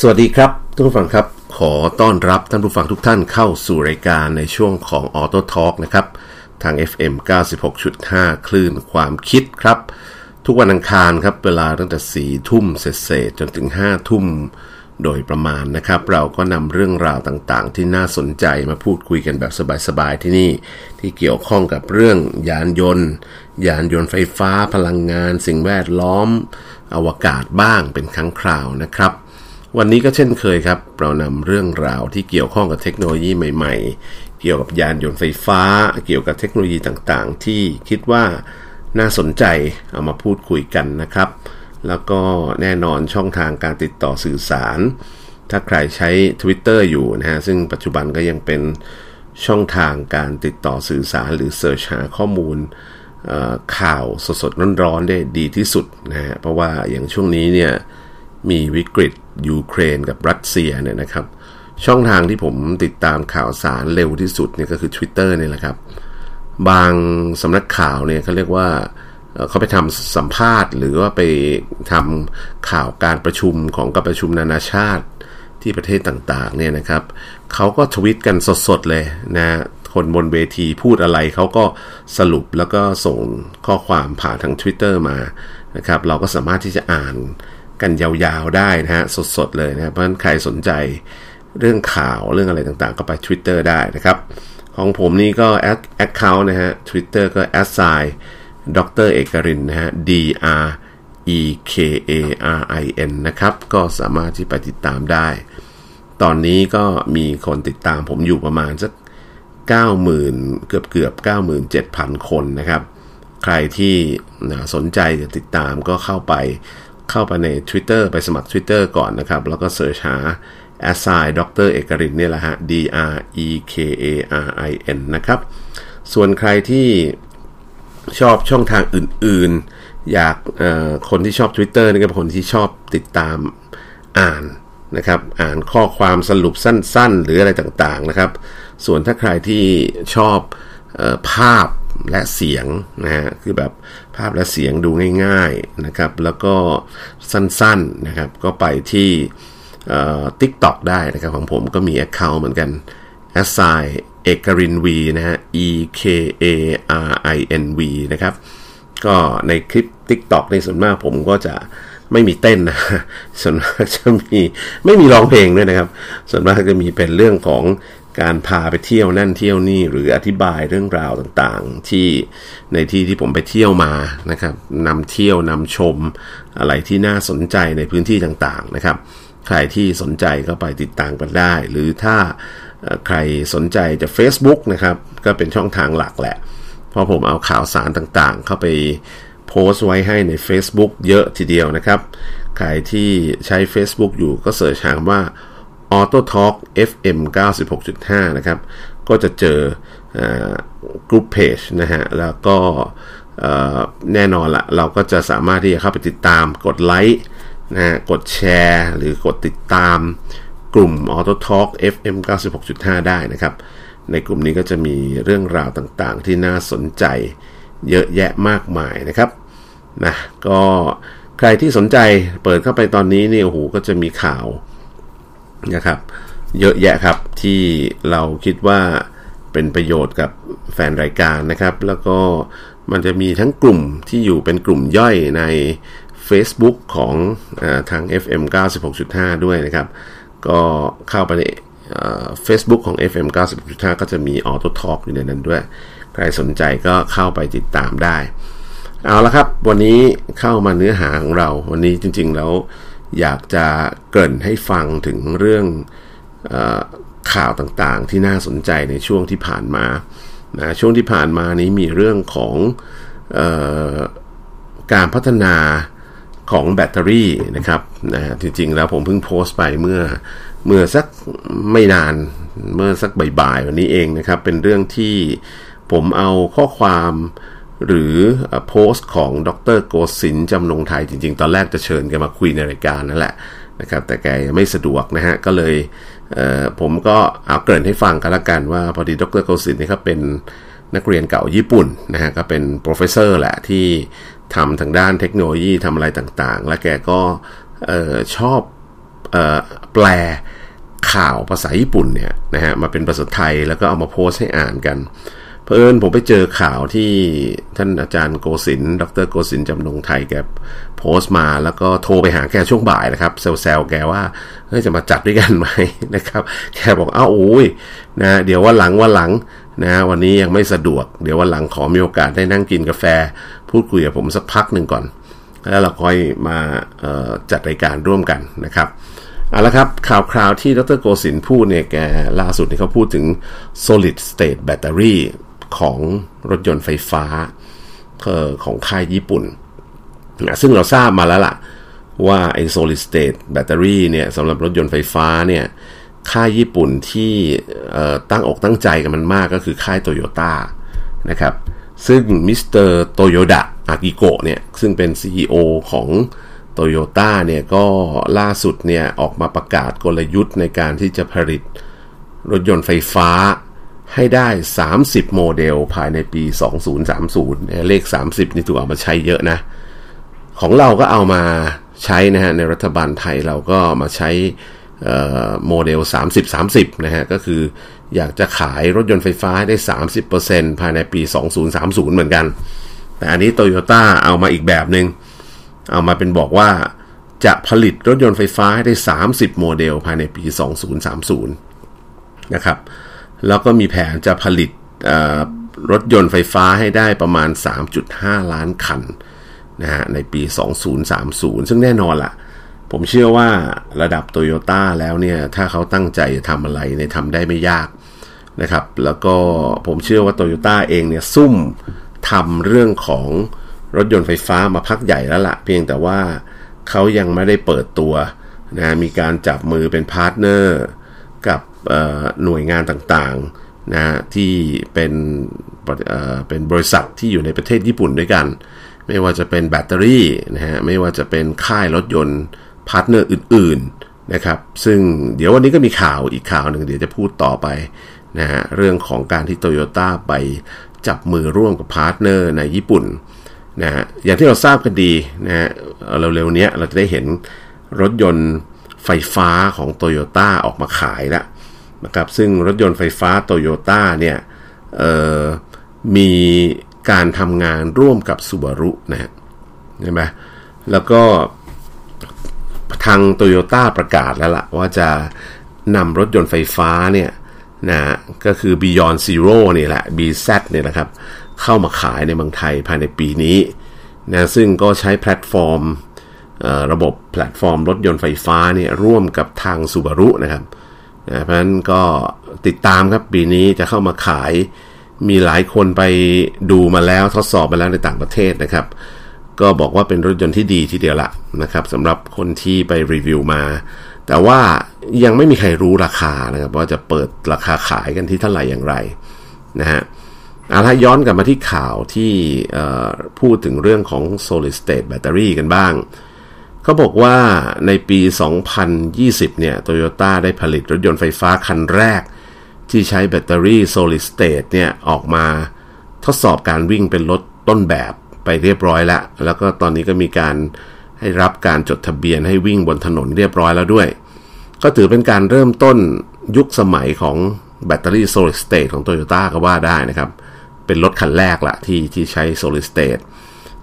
สวัสดีครับท่านผู้ฟังครับ ขอต้อนรับท่านผู้ฟังทุกท่านเข้าสู่รายการในช่วงของ Auto Talk นะครับทาง FM 96.5 คลื่นความคิดครับ ทุกวันอังคารครับ เวลาตั้งแต่ 4 ทุ่มเศษจนถึง 5 ทุ่มโดยประมาณนะครับ เราก็นำเรื่องราวต่างๆ ที่น่าสนใจมาพูดคุยกันแบบสบายๆที่นี่ ที่เกี่ยวข้องกับเรื่องยานยนต์ ยานยนต์ไฟฟ้า พลังงาน สิ่งแวดล้อม อวกาศบ้างเป็นครั้งคราวนะครับ วันนี้ก็เช่นเคยครับ เรานำเรื่องราวที่เกี่ยวข้องกับเทคโนโลยีใหม่ ๆ เกี่ยวกับยานยนต์ไฟฟ้า เกี่ยวกับเทคโนโลยีต่างๆ ที่คิดว่าน่าสนใจเอามาพูดคุยกันนะครับ แล้วก็แน่นอนช่องทางการติดต่อสื่อสาร ถ้าใครใช้ Twitter อยู่นะฮะ ซึ่งปัจจุบันก็ยังเป็นช่องทางการติดต่อสื่อสารหรือเสิร์ชหาข้อมูลข่าวสดๆร้อนๆได้ดีที่สุดนะฮะเพราะว่าอย่างช่วงนี้เนี่ยมีวิกฤต ยูเครนกับรัสเซียเนี่ยนะครับ ช่องทางที่ผมติดตามข่าวสารเร็วที่สุดเนี่ยก็คือ Twitter เนี่ยแหละครับ บางสำนักข่าวเนี่ยเขาเรียกว่าเขาไปทำสัมภาษณ์ หรือว่าไปทำข่าวการประชุมของการประชุมนานาชาติที่ประเทศต่างๆเนี่ยนะครับเขาก็ทวิตกันสดๆเลยนะคนบนเวทีพูดอะไรเขาก็สรุปแล้วก็ส่งข้อความผ่านทาง Twitter มานะครับ เราก็สามารถที่จะอ่าน กันยาวๆได้นะฮะสดๆเลยนะเพราะฉะนั้นใครสนใจเรื่องข่าวเรื่องอะไรต่างๆ ก็ไป Twitter ได้นะครับ ของผมนี่ก็แอคเคาท์นะฮะ Twitter ก็ a s s i ดรเอกรินนะฮะ D R E K A R I N นะครับ ก็สามารถที่ไปติดตามได้ ตอนนี้ก็มีคนติดตามผมอยู่ประมาณสัก 90,000 เกือบเกือบ97,000 คนนะครับ ใครที่สนใจจะติดตามก็เข้าไป เข้าไปใน Twitter ไปสมัคร Twitter ก่อนนะครับ แล้วก็เสิร์ชหา a s i ดรเอกรินเนี่ยแหละฮะ D R E K A R I N นะครับ ส่วนใครที่ชอบช่องทางอื่น ๆ อยากคนที่ชอบ Twitter นี่ก็เป็นคนที่ชอบติดตามอ่านนะครับ อ่านข้อความสรุปสั้น ๆ หรืออะไรต่าง ๆ นะครับ ส่วนถ้าใครที่ชอบออภาพ และเสียงนะฮะคือแบบภาพและเสียงดูง่ายๆนะครับ แล้วก็สั้นๆนะครับ ก็ไปที่ทิกตอกได้นะครับ ของผมก็มี Account เหมือนกัน a s i เอกริน V นะฮะ E K A R I N V นะครับ ก็ในคลิป TikTok ในส่วนมากผมก็จะไม่มีเต้นนะ ส่วนมากจะมีไม่มีร้องเพลงด้วยนะครับ ส่วนมากจะมีเป็นเรื่องของ การพาไปเที่ยวนั่นเที่ยวนี่หรืออธิบายเรื่องราวต่างๆ ที่ในที่ที่ผมไปเที่ยวมานะครับนำเที่ยวนำชมอะไรที่น่าสนใจในพื้นที่ต่างๆนะครับใครที่สนใจก็ไปติดตามกันได้ หรือถ้าใครสนใจจะ Facebook นะครับก็เป็นช่องทางหลักแหละ เพราะผมเอาข่าวสารต่างๆ เข้าไปโพสต์ไว้ให้ใน Facebook เยอะทีเดียวนะครับ ใครที่ใช้ Facebook อยู่ก็เสิร์ชหาว่า Auto Talk FM 96.5 นะครับ ก็จะเจอกรุ๊ปเพจนะฮะ แล้วก็แน่นอนละเราก็จะสามารถที่จะเข้าไปติดตามกดไลค์นะฮะกดแชร์ หรือกดติดตามกลุ่ม Auto Talk FM 96.5 ได้นะครับ ในกลุ่มนี้ก็จะมีเรื่องราวต่างๆ ที่น่าสนใจเยอะแยะมากมายนะครับนะก็ใครที่สนใจเปิดเข้าไปตอนนี้นี่โอ้โหก็จะมีข่าว นะครับ เยอะแยะครับที่เราคิดว่าเป็นประโยชน์กับแฟนรายการนะครับ แล้วก็มันจะมีทั้งกลุ่มที่อยู่เป็นกลุ่มย่อยใน Facebook ของอทาง FM 96.5 ด้วยนะครับ ก็เข้าไปในเฟซบุ๊กของ FM 96.5 ก็จะมี Auto Talk อยู่ในนั้นด้วย ใครสนใจก็เข้าไปติดตามได้ เอาละครับ วันนี้เข้ามาเนื้อหาของเรา วันนี้จริง ๆ แล้ว อยากจะเกริ่นให้ฟังถึงเรื่องอข่าวต่างๆ ที่น่าสนใจในช่วงที่ผ่านมานะช่วงที่ผ่านมานี้มีเรื่องของออการพัฒนาของแบตเตอรี่นะครับนะจริงๆแล้วผมเพิ่งโพสต์ไปเมื่อเมื่อสักไม่นานเมื่อสักบ่ายๆวันนี้เองนะครับ เป็นเรื่องที่ผมเอาข้อความ หรือโพสต์ของดรโกศินจำนงไทยจริง ๆ ตอนแรกจะเชิญแกมาคุยในรายการนั่นแหละนะครับแต่แกไม่สะดวกนะฮะก็เลยผมก็เอาเกริ่นให้ฟังกันละกันว่าพอดีดรโกศินนี่เขาเป็นนักเรียนเก่าญี่ปุ่นนะฮะก็เป็น professor แหละที่ทำทางด้านเทคโนโลยีทำอะไรต่างๆ และแกก็ชอบแปลข่าวภาษาญี่ปุ่นเนี่ยนะฮะมาเป็นภาษาไทยแล้วก็เอามาโพสต์ให้อ่านกัน เผอิญผมไปเจอข่าวที่ท่านอาจารย์โกศินดรโกศินจำนงไทยแกโพสต์มาแล้วก็โทรไปหาแกช่วงบ่ายนะครับเซลล์แกว่าเฮ้ยจะมาจัดด้วยกันไหมนะครับ แกบอกอ้าวโอ้ยนะเดี๋ยววันหลังวันหลังนะวันนี้ยังไม่สะดวก เดี๋ยววันหลังขอมีโอกาสได้นั่งกินกาแฟ พูดคุยกับผมสักพักหนึ่งก่อน แล้วเราค่อยมาจัดรายการร่วมกันนะครับเอาละครับข่าวคราวที่ดรโกศินพูดเนี่ยแกล่าสุดนี่เขาพูดถึง solid state battery ของรถยนต์ไฟฟ้าของค่ายญี่ปุ่นนะซึ่งเราทราบมาแล้วล่ะว่าไอ้ solid state battery เนี่ยสำหรับรถยนต์ไฟฟ้าเนี่ยค่ายญี่ปุ่นที่ตั้งอกตั้งใจกันมันมากก็คือค่ายโตโยต้านะครับซึ่งมิสเตอร์โตโยดะอากิโอะเนี่ยซึ่งเป็น CEO ของโตโยต้าเนี่ยก็ล่าสุดเนี่ยออกมาประกาศกลยุทธ์ในการที่จะผลิตรถยนต์ไฟฟ้า ให้ได้ 30 โมเดลภายในปี 2030 เลข 30 นี่ถูกเอามาใช้เยอะนะ ของเราก็เอามาใช้นะฮะ ในรัฐบาลไทยเราก็มาใช้โมเดล 30-30 นะฮะ ก็คืออยากจะขายรถยนต์ไฟฟ้าได้ 30%ภายในปี 2030 เหมือนกัน แต่อันนี้โตโยต้าเอามาอีกแบบหนึง่งเอามาเป็นบอกว่าจะผลิตรถยนต์ไฟฟ้าให้ได้ 30 โมเดลภายในปี 2030 นะครับ แล้วก็มีแผนจะผลิตรถยนต์ไฟฟ้าให้ได้ประมาณ 3.5 ล้านคันนะฮะในปี 2030 ซึ่งแน่นอนละ่ะ ผมเชื่อว่าระดับโตโยต้าแล้วเนี่ย ถ้าเขาตั้งใจจะทำอะไรเนี่ยทำได้ไม่ยากนะครับ แล้วก็ผมเชื่อว่าโตโยต้าเองเนี่ย ซุ่มทำเรื่องของรถยนต์ไฟฟ้ามาพักใหญ่แล้วละเพียงแต่ว่าเขายังไม่ได้เปิดตัวนะมีการจับมือเป็น partner หน่วยงานต่างๆนะที่เป็นเป็นบริษัทที่อยู่ในประเทศญี่ปุ่นด้วยกัน ไม่ว่าจะเป็นแบตเตอรี่นะฮะไม่ว่าจะเป็นค่ายรถยนต์ partner อื่นๆนะครับซึ่งเดี๋ยววันนี้ก็มีข่าวอีกข่าวหนึ่งเดี๋ยวจะพูดต่อไปนะฮะเรื่องของการที่โตโยต้าไปจับมือร่วมกับ partner ในญี่ปุ่นนะฮะอย่างที่เราทราบกันดีนะฮะเร็วๆนี้เราจะได้เห็นรถยนต์ไฟฟ้าของโตโยต้าออกมาขายแล้ว นะครับซึ่งรถยนต์ไฟฟ้าโตโยต้าเนี่ยมีการทำงานร่วมกับซูบารุนะฮะใช่ไหมแล้วก็ทางโตโยต้าประกาศแล้วละ่ะว่าจะนำรถยนต์ไฟฟ้าเนี่ยนะก็คือ Beyond Zero นี่แหละ BZ เนี่ยนะครับ เข้ามาขายในเมืองไทยภายในปีนี้นะซึ่งก็ใช้แพลตฟอร์มระบบแพลตฟอร์มรถยนต์ไฟฟ้าเนี่ยร่วมกับทางซูบารุนะครับ นะเพราะฉะนั้นก็ติดตามครับปีนี้จะเข้ามาขาย มีหลายคนไปดูมาแล้วทดสอบมาแล้วในต่างประเทศนะครับ ก็บอกว่าเป็นรถยนต์ที่ดีทีเดียวละนะครับสำหรับคนที่ไปรีวิวมา แต่ว่ายังไม่มีใครรู้ราคานะครับว่าจะเปิดราคาขายกันที่เท่าไหร่อย่างไรนะฮะเอาละย้อนกลับมาที่ข่าวที่พูดถึงเรื่องของ solid state battery กันบ้าง เขาบอกว่าในปี 2020 เนี่ยโตโยต้าได้ผลิตรถยนต์ไฟฟ้าคันแรก ที่ใช้แบตเตอรี่ solid state เนี่ยออกมาทดสอบการวิ่งเป็นรถต้นแบบไปเรียบร้อยแล้ว แล้วก็ตอนนี้ก็มีการให้รับการจดทะเบียนให้วิ่งบนถนนเรียบร้อยแล้วด้วย ก็ถือเป็นการเริ่มต้นยุคสมัยของแบตเตอรี่ solid state ของโตโยต้าก็ว่าได้นะครับ เป็นรถคันแรกละที่ที่ใช้ solid state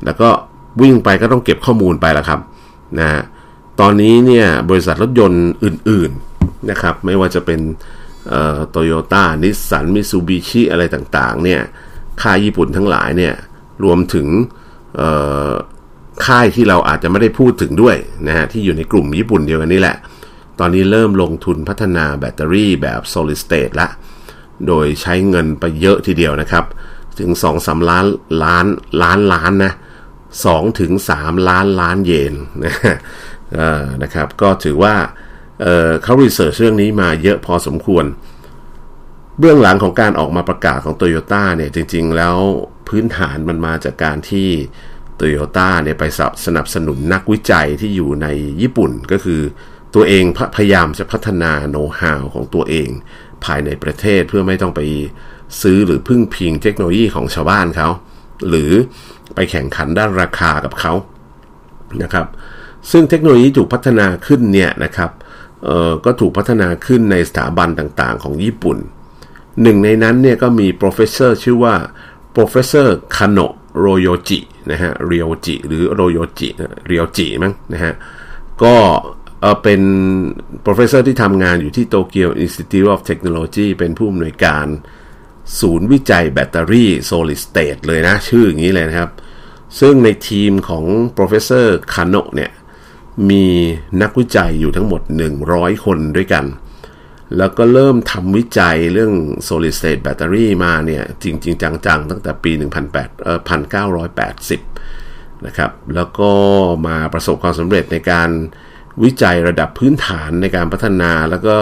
แล้วก็วิ่งไปก็ต้องเก็บข้อมูลไปละครับ นะตอนนี้เนี่ยบริษัทรถยนต์อื่นๆนะครับไม่ว่าจะเป็นโตโยต้านิสสันมิซูบิชิอะไรต่างๆเนี่ยค่ายญี่ปุ่นทั้งหลายเนี่ยรวมถึงค่ายที่เราอาจจะไม่ได้พูดถึงด้วยนะฮะที่อยู่ในกลุ่มญี่ปุ่นเดียวกันนี่แหละ ตอนนี้เริ่มลงทุนพัฒนาแบตเตอรี่แบบ solid state ละ โดยใช้เงินไปเยอะทีเดียวนะครับ ถึงสองสาล้านล้านล้านล้านนะ สองถึงสามล้านล้านเยนนะนะครับ ก็ถือว่าเเขารีเสิร์ชเรื่องนี้มาเยอะพอสมควร เบื้องหลังของการออกมาประกาศของโตโยต้าเนี่ยจริง ๆ แล้วพื้นฐานมันมาจากการที่โตโยต้าเนี่ยไปสนับสนุนนักวิจัยที่อยู่ในญี่ปุ่นก็คือตัวเองพยายามจะพัฒนาโน้ตฮาวของตัวเองภายในประเทศเพื่อไม่ต้องไปซื้อหรือพึ่งพิงเทคโนโลยีของชาวบ้านเขา หรือ ไปแข่งขันด้านราคากับเขานะครับ ซึ่งเทคโนโลยีถูกพัฒนาขึ้นเนี่ยนะครับเอ่อก็ถูกพัฒนาขึ้นในสถาบันต่างๆ ของญี่ปุ่น หนึ่งในนั้นเนี่ยก็มี professor ชื่อว่า professor Kanoroyoji นะฮะ Ryoji หรือ Royoji Ryoji มั้งนะฮะ ก็เออเป็น professor ที่ทำงานอยู่ที่โตเกียว Institute of Technology เป็นผู้อำนวยการศูนย์วิจัยแบตเตอรี่ solid state เลยนะ ชื่ออย่างนี้เลยนะครับ ซึ่งในทีมของ professor Kano เนี่ย มีนักวิจัยอยู่ทั้งหมด 100 คนด้วยกัน แล้วก็เริ่มทำวิจัยเรื่อง solid state battery มาเนี่ย จริงๆจังๆ ตั้งแต่ปี 1800เอ่อ1980 นะครับ แล้วก็มาประสบความสำเร็จในการวิจัยระดับพื้นฐานในการพัฒนาแล้วก็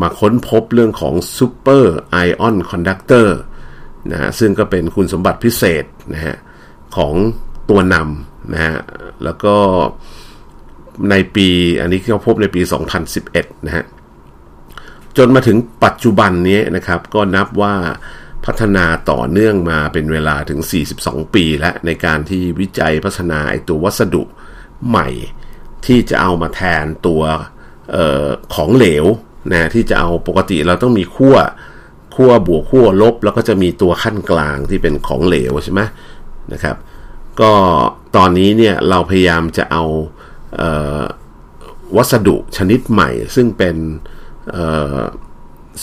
มาค้นพบเรื่องของ Super Ion Conductor นะซึ่งก็เป็นคุณสมบัติพิเศษนะฮะ ของตัวนำนะฮะแล้วก็ในปีอันนี้เขาพบในปี 2011 นะฮะจนมาถึงปัจจุบันนี้นะครับ ก็นับว่าพัฒนาต่อเนื่องมาเป็นเวลาถึง 42 ปีแล้ว ในการที่วิจัยพัฒนาไอตัววัสดุใหม่ ที่จะเอามาแทนตัวออของเหลวนะที่จะเอาปกติเราต้องมีขั้วขั้วบวกขั้วลบ แล้วก็จะมีตัวขั้นกลางที่เป็นของเหลวใช่ไหม นะครับ ก็ตอนนี้เนี่ยเราพยายามจะเอาเออวัสดุชนิดใหม่ ซึ่งเป็น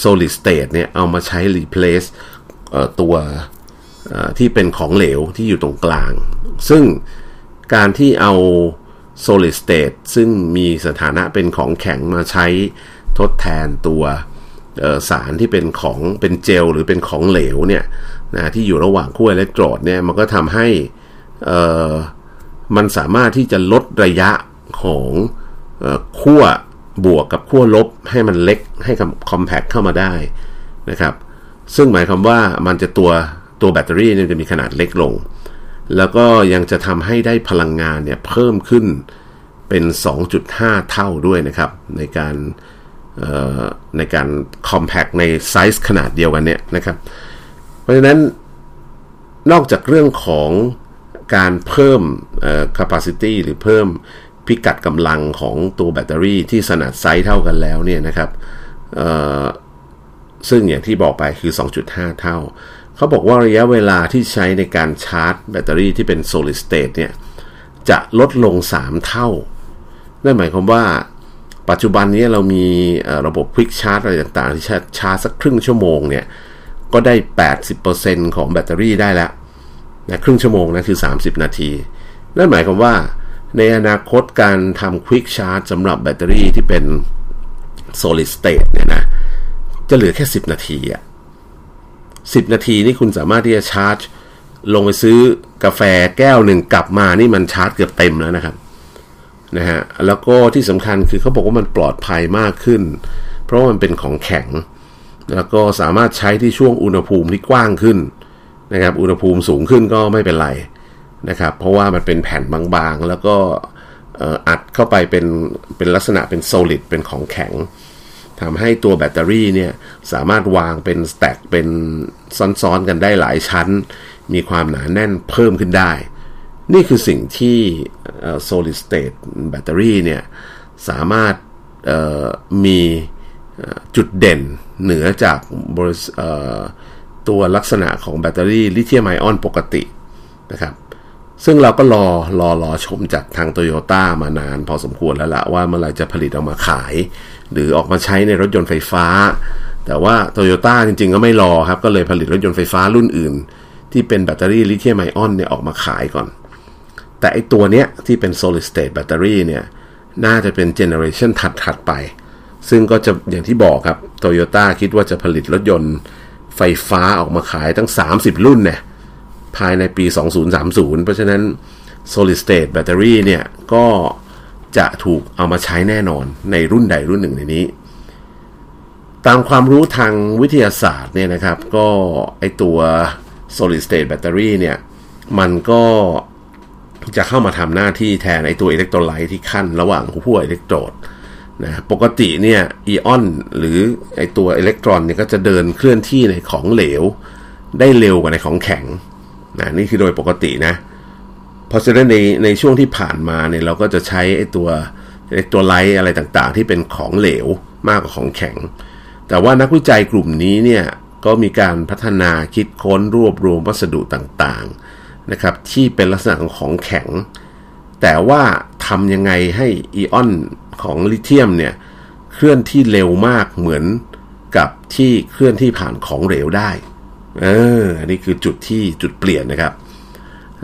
solid state เนี่ยเอามาใช้ replace ตัวที่เป็นของเหลวที่อยู่ตรงกลาง ซึ่งการที่เอา solid state ซึ่งมีสถานะเป็นของแข็งมาใช้ทดแทนตัวสารที่เป็นของเป็นเจลหรือเป็นของเหลวเนี่ย นะที่อยู่ระหว่างขั้วอิเล็กโทรดเนี่ยมันก็ทำให้มันสามารถที่จะลดระยะของขั้วบวกกับขั้วลบให้มันเล็กให้คอมแพคเข้ามาได้นะครับ ซึ่งหมายความว่ามันจะตัวตัวแบตเตอรี่เนี่ยจะมีขนาดเล็กลง แล้วก็ยังจะทำให้ได้พลังงานเนี่ยเพิ่มขึ้นเป็น 2.5 เท่าด้วยนะครับ ในการในการ compact ในไซส์ขนาดเดียวกันเนี่ยนะครับ เพราะฉะนั้นนอกจากเรื่องของการเพิ่ม capacity หรือเพิ่มพิกัดกำลังของตัวแบตเตอรี่ที่ขนาดไซส์เท่ากันแล้วเนี่ยนะครับซึ่งอย่างที่บอกไปคือ 2.5 เท่า เขาบอกว่าระยะเวลาที่ใช้ในการชาร์จแบตเตอรี่ที่เป็น solid state เนี่ย จะลดลง 3 เท่า นั่นหมายความว่าปัจจุบันนี้เรามีระบบ Quick Charge อะไรต่างๆ ที่ชาร์จชาร์จสักครึ่งชั่วโมงเนี่ย ก็ได้ 80%ของแบตเตอรี่ได้แล้วนะครึ่งชั่วโมงนะคือ 30 นาที นั่นหมายความว่าในอนาคตการทำ Quick Charge สำหรับแบตเตอรี่ที่เป็น Solid State เนี่ยนะ จะเหลือแค่ 10 นาทีอะ10 นาทีนี่คุณสามารถที่จะชาร์จ ลงไปซื้อกาแฟแก้วหนึ่งกลับมานี่มันชาร์จเกือบเต็มแล้วนะครับนะฮะแล้วก็ที่สำคัญคือเขาบอกว่ามันปลอดภัยมากขึ้น เพราะมันเป็นของแข็ง แล้วก็สามารถใช้ที่ช่วงอุณหภูมิที่กว้างขึ้นนะครับ อุณหภูมิสูงขึ้นก็ไม่เป็นไรนะครับ เพราะว่ามันเป็นแผ่นบางๆ แล้วก็อัดเข้าไปเป็นเป็นลักษณะเป็นโซลิดเป็นของแข็งทำให้ตัวแบตเตอรี่เนี่ยสามารถวางเป็นสแต็กเป็นซ้อนๆกันได้หลายชั้น มีความหนาแน่นเพิ่มขึ้นได้ นี่คือสิ่งที่ solid state battery เนี่ยสามารถมี จุดเด่นเหนือจากตัวลักษณะของแบตเตอรี่ลิเธียมไอออนปกตินะครับซึ่งเราก็รอรอรอชมจากทางโตโยต้ามานานพอสมควรแล้วละว่าเมื่อไหร่จะผลิตออกมาขาย หรือออกมาใช้ในรถยนต์ไฟฟ้า แต่ว่าโตโยต้าจริงๆ ก็ไม่รอครับ ก็เลยผลิตรถยนต์ไฟฟ้ารุ่นอื่น ที่เป็นแบตเตอรี่ลิเธียมไอออนเนี่ยออกมาขายก่อน แต่ไอตัวเนี้ยที่เป็น solid state battery เนี่ยน่าจะเป็น generation ถัดๆไป ซึ่งก็จะอย่างที่บอกครับโตโยต้าคิดว่าจะผลิตรถยนต์ไฟฟ้าออกมาขายตั้ง 30 รุ่นเนี่ยภายในปี 2030 เพราะฉะนั้น solid state battery เนี่ยก็จะถูกเอามาใช้แน่นอนในรุ่นใดรุ่นหนึ่งในนี้ ตามความรู้ทางวิทยาศาสตร์เนี่ยนะครับ ก็ไอตัว solid state battery เนี่ยมันก็จะเข้ามาทำหน้าที่แทนไอตัวอิเล็กโทรไลต์ที่ขั้นระหว่างขั้วอิเล็กโทรด นะปกติเนี่ยอีออน หรือไอตัวอิเล็กตรอนเนี่ยก็จะเดินเคลื่อนที่ในของเหลว ได้เร็วกว่าในของแข็งนะนี่คือโดยปกตินะ เพราะฉะนั้นในในช่วงที่ผ่านมาเนี่ยเราก็จะใช้ไอตัวอิเล็กโทรไลต์อะไรต่างๆ ที่เป็นของเหลวมากกว่าของแข็ง แต่ว่านักวิจัยกลุ่มนี้เนี่ยก็มีการพัฒนาคิดค้นรวบรวมวัสดุต่างๆนะครับที่เป็นลักษณะของของแข็ง แต่ว่าทำยังไงให้อีออน ของลิเธียมเนี่ยเคลื่อนที่เร็วมากเหมือนกับที่เคลื่อนที่ผ่านของเหลวได้ เอออันนี้คือจุดที่จุดเปลี่ยนนะครับ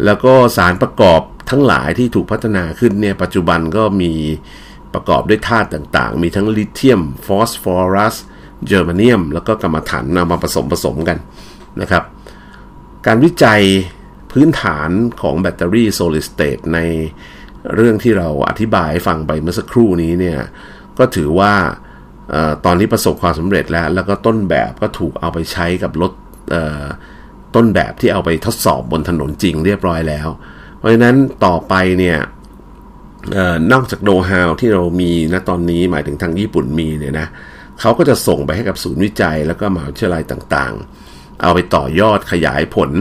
แล้วก็สารประกอบทั้งหลายที่ถูกพัฒนาขึ้นเนี่ยปัจจุบันก็มีประกอบด้วยธาตุต่างๆ มีทั้งลิเธียม ฟอสฟอรัส เจอร์มาเนียม แล้วก็กำมะถันนำมาผสมผสมกันนะครับ การวิจัยพื้นฐานของแบตเตอรี่ solid state ใน เรื่องที่เราอธิบายฟังไปเมื่อสักครู่นี้เนี่ยก็ถือว่าตอนนี้ประสบความสำเร็จแล้ว แล้วก็ต้นแบบก็ถูกเอาไปใช้กับรถต้นแบบที่เอาไปทดสอบบนถนนจริงเรียบร้อยแล้ว เพราะฉะนั้นต่อไปเนี่ยนอกจากโนฮาวที่เรามีณตอนนี้หมายถึงทางญี่ปุ่นมีเนี่ยนะเขาก็จะส่งไปให้กับศูนย์วิจัยแล้วก็มหาวิทยาลัยต่างๆ เอาไปต่อยอดขยายผล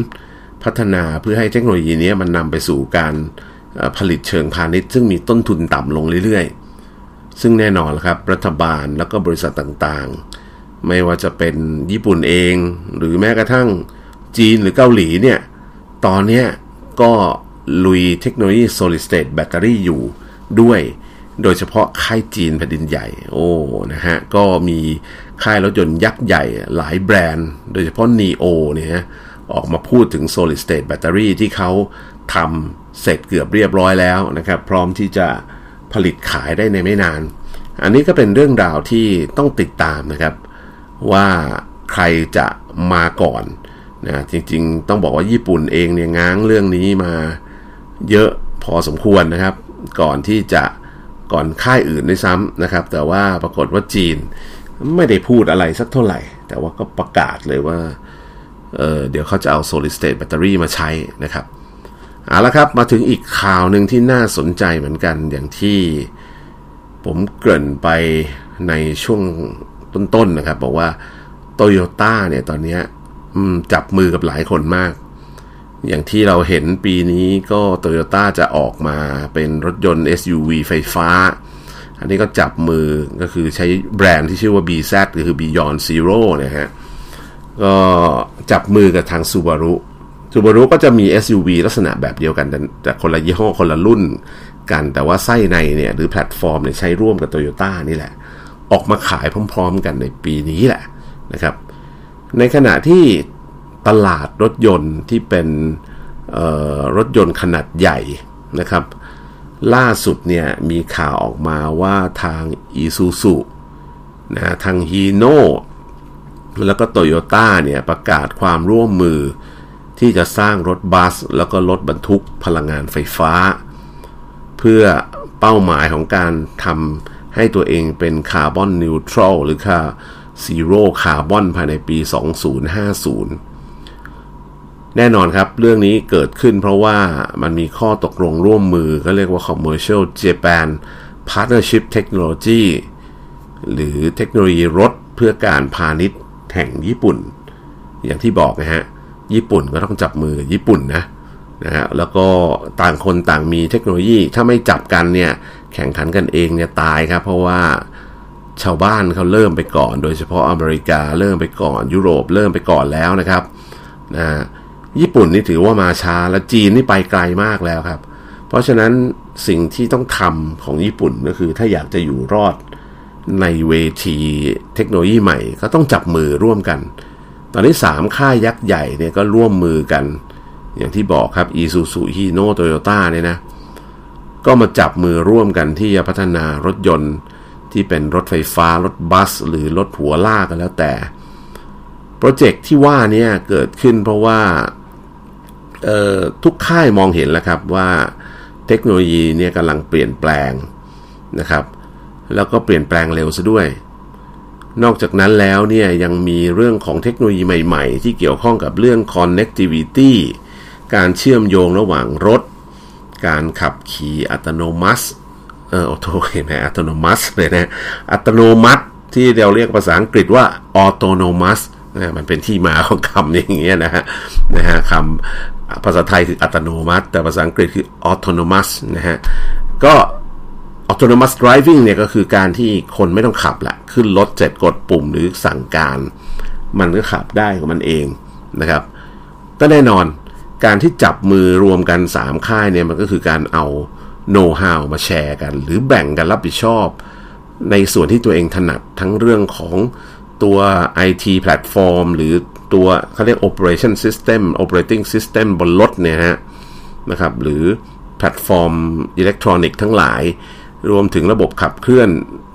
พัฒนาเพื่อให้เทคโนโลยีนี้มันนำไปสู่การ ผลิตเชิงพาณิชย์ซึ่งมีต้นทุนต่ำลงเรื่อยๆ ซึ่งแน่นอนครับรัฐบาลแล้วก็บริษัทต่างๆ ไม่ว่าจะเป็นญี่ปุ่นเอง หรือแม้กระทั่งจีนหรือเกาหลีเนี่ยตอนนี้ก็ลุยเทคโนโลยี solid state battery อยู่ด้วยโดยเฉพาะค่ายจีนแผ่นดินใหญ่ โอ้นะฮะ ก็มีค่ายรถยนต์ยักษ์ใหญ่หลายแบรนด์ โดยเฉพาะ NEO เนี่ย ออกมาพูดถึง solid state battery ที่เขาทำเสร็จเกือบเรียบร้อยแล้วนะครับ พร้อมที่จะผลิตขายได้ในไม่นาน อันนี้ก็เป็นเรื่องราวที่ต้องติดตามนะครับ ว่าใครจะมาก่อนนะจริงๆ ต้องบอกว่าญี่ปุ่นเองเนี่ยง้างเรื่องนี้มาเยอะพอสมควรนะครับ ก่อนที่จะก่อนค่ายอื่นด้วยซ้ำนะครับ แต่ว่าปรากฏว่าจีนไม่ได้พูดอะไรสักเท่าไหร่ แต่ว่าก็ประกาศเลยว่า เเดี๋ยวเขาจะเอา solid state battery มาใช้นะครับเอาละครับมาถึงอีกข่าวหนึ่งที่น่าสนใจเหมือนกันอย่างที่ผมเกริ่นไปในช่วงต้นๆนนะครับ บอกว่าโตโยต้าเนี่ยตอนนี้จับมือกับหลายคนมาก อย่างที่เราเห็นปีนี้ก็โตโยต้าจะออกมาเป็นรถยนต์ SUV ไฟฟ้า อันนี้ก็จับมือก็คือใช้แบรนด์ที่ชื่อว่า BZ ก็คือ Beyond Zero นะฮะ ก็จับมือกับทาง Subaru Subaru ก็จะมี SUV ลักษณะแบบเดียวกัน แต่คนละยี่ห้อคนละรุ่นกัน แต่ว่าไส้ในเนี่ยหรือแพลตฟอร์มเนี่ยใช้ร่วมกับโตโยต้านี่แหละ ออกมาขายพร้อมๆกันในปีนี้แหละนะครับ ในขณะที่ตลาดรถยนต์ที่เป็นรถยนต์ขนาดใหญ่นะครับ ล่าสุดเนี่ยมีข่าวออกมาว่าทาง i s u z u นะทางฮีโน่ แล้วก็โตโยต้าเนี่ยประกาศความร่วมมือ ที่จะสร้างรถบัส แล้วก็รถบรรทุกพลังงานไฟฟ้า เพื่อเป้าหมายของการทำให้ตัวเองเป็น carbon neutral หรือค่า zero carbon ภายในปี 2050 แน่นอนครับเรื่องนี้เกิดขึ้นเพราะว่ามันมีข้อตกลงร่วมมือก็เรียกว่า Commercial Japan Partnership Technology หรือเทคโนโลยีรถเพื่อการพาณิชย์ แห่งญี่ปุ่น อย่างที่บอกนะฮะ ญี่ปุ่นก็ต้องจับมือญี่ปุ่นนะนะฮะแล้วก็ต่างคนต่างมีเทคโนโลยีถ้าไม่จับกันเนี่ยแข่งขันกันเองเนี่ยตายครับ เพราะว่าชาวบ้านเขาเริ่มไปก่อน โดยเฉพาะอเมริกาเริ่มไปก่อน ยุโรปเริ่มไปก่อนแล้วนะครับนะญี่ปุ่นนี่ถือว่ามาช้าและจีนนี่ไปไกลมากแล้วครับ เพราะฉะนั้นสิ่งที่ต้องทำของญี่ปุ่นก็คือถ้าอยากจะอยู่รอด ในเวทีเทคโนโลยีใหม่ก็ต้องจับมือร่วมกัน ตอนนี้ 3 ค่ายยักษ์ใหญ่เนี่ยก็ร่วมมือกัน อย่างที่บอกครับ Isuzu Hino Toyota เนี่ยนะ ก็มาจับมือร่วมกันที่จะพัฒนารถยนต์ที่เป็นรถไฟฟ้า รถบัส หรือรถหัวลากกันแล้วแต่ โปรเจกต์ที่ว่านี้เกิดขึ้นเพราะว่าทุกค่ายมองเห็นแล้วครับว่าเทคโนโลยีเนี่ยกำลังเปลี่ยนแปลงนะครับ แล้วก็เปลี่ยนแปลงเร็วซะด้วย นอกจากนั้นแล้วเนี่ยยังมีเรื่องของเทคโนโลยีใหม่ๆ ที่เกี่ยวข้องกับเรื่อง connectivity การเชื่อมโยงระหว่างรถ การขับขี่อัตโนมัติเออโทเห็นไหมอัตโนมัติเลยนะอัตโนมัติที่เราเรียกภาษาอังกฤษว่า autonomous นะมันเป็นที่มาของคำอย่างเงี้ยนะฮะนะฮะคำภาษาไทยคืออัตโนมัติ แต่ภาษาอังกฤษคือ autonomous นะฮะก็ autonomous driving เนี่ยก็คือการที่คนไม่ต้องขับละขึ้นรถเสร็จกดปุ่มหรือสั่งการ มันก็ขับได้ของมันเองนะครับ ก็แน่นอนการที่จับมือรวมกัน 3 ค่ายเนี่ยมันก็คือการเอาโน้ตฮาวมาแชร์กัน หรือแบ่งกันรับผิดชอบ ในส่วนที่ตัวเองถนัดทั้งเรื่องของตัว IT แพลตฟอร์มหรือตัวเขาเรียก operation system operating system บนรถเนี่ยฮะนะครับ หรือแพลตฟอร์มอิเล็กทรอนิกส์ทั้งหลาย รวมถึงระบบขับเคลื่อน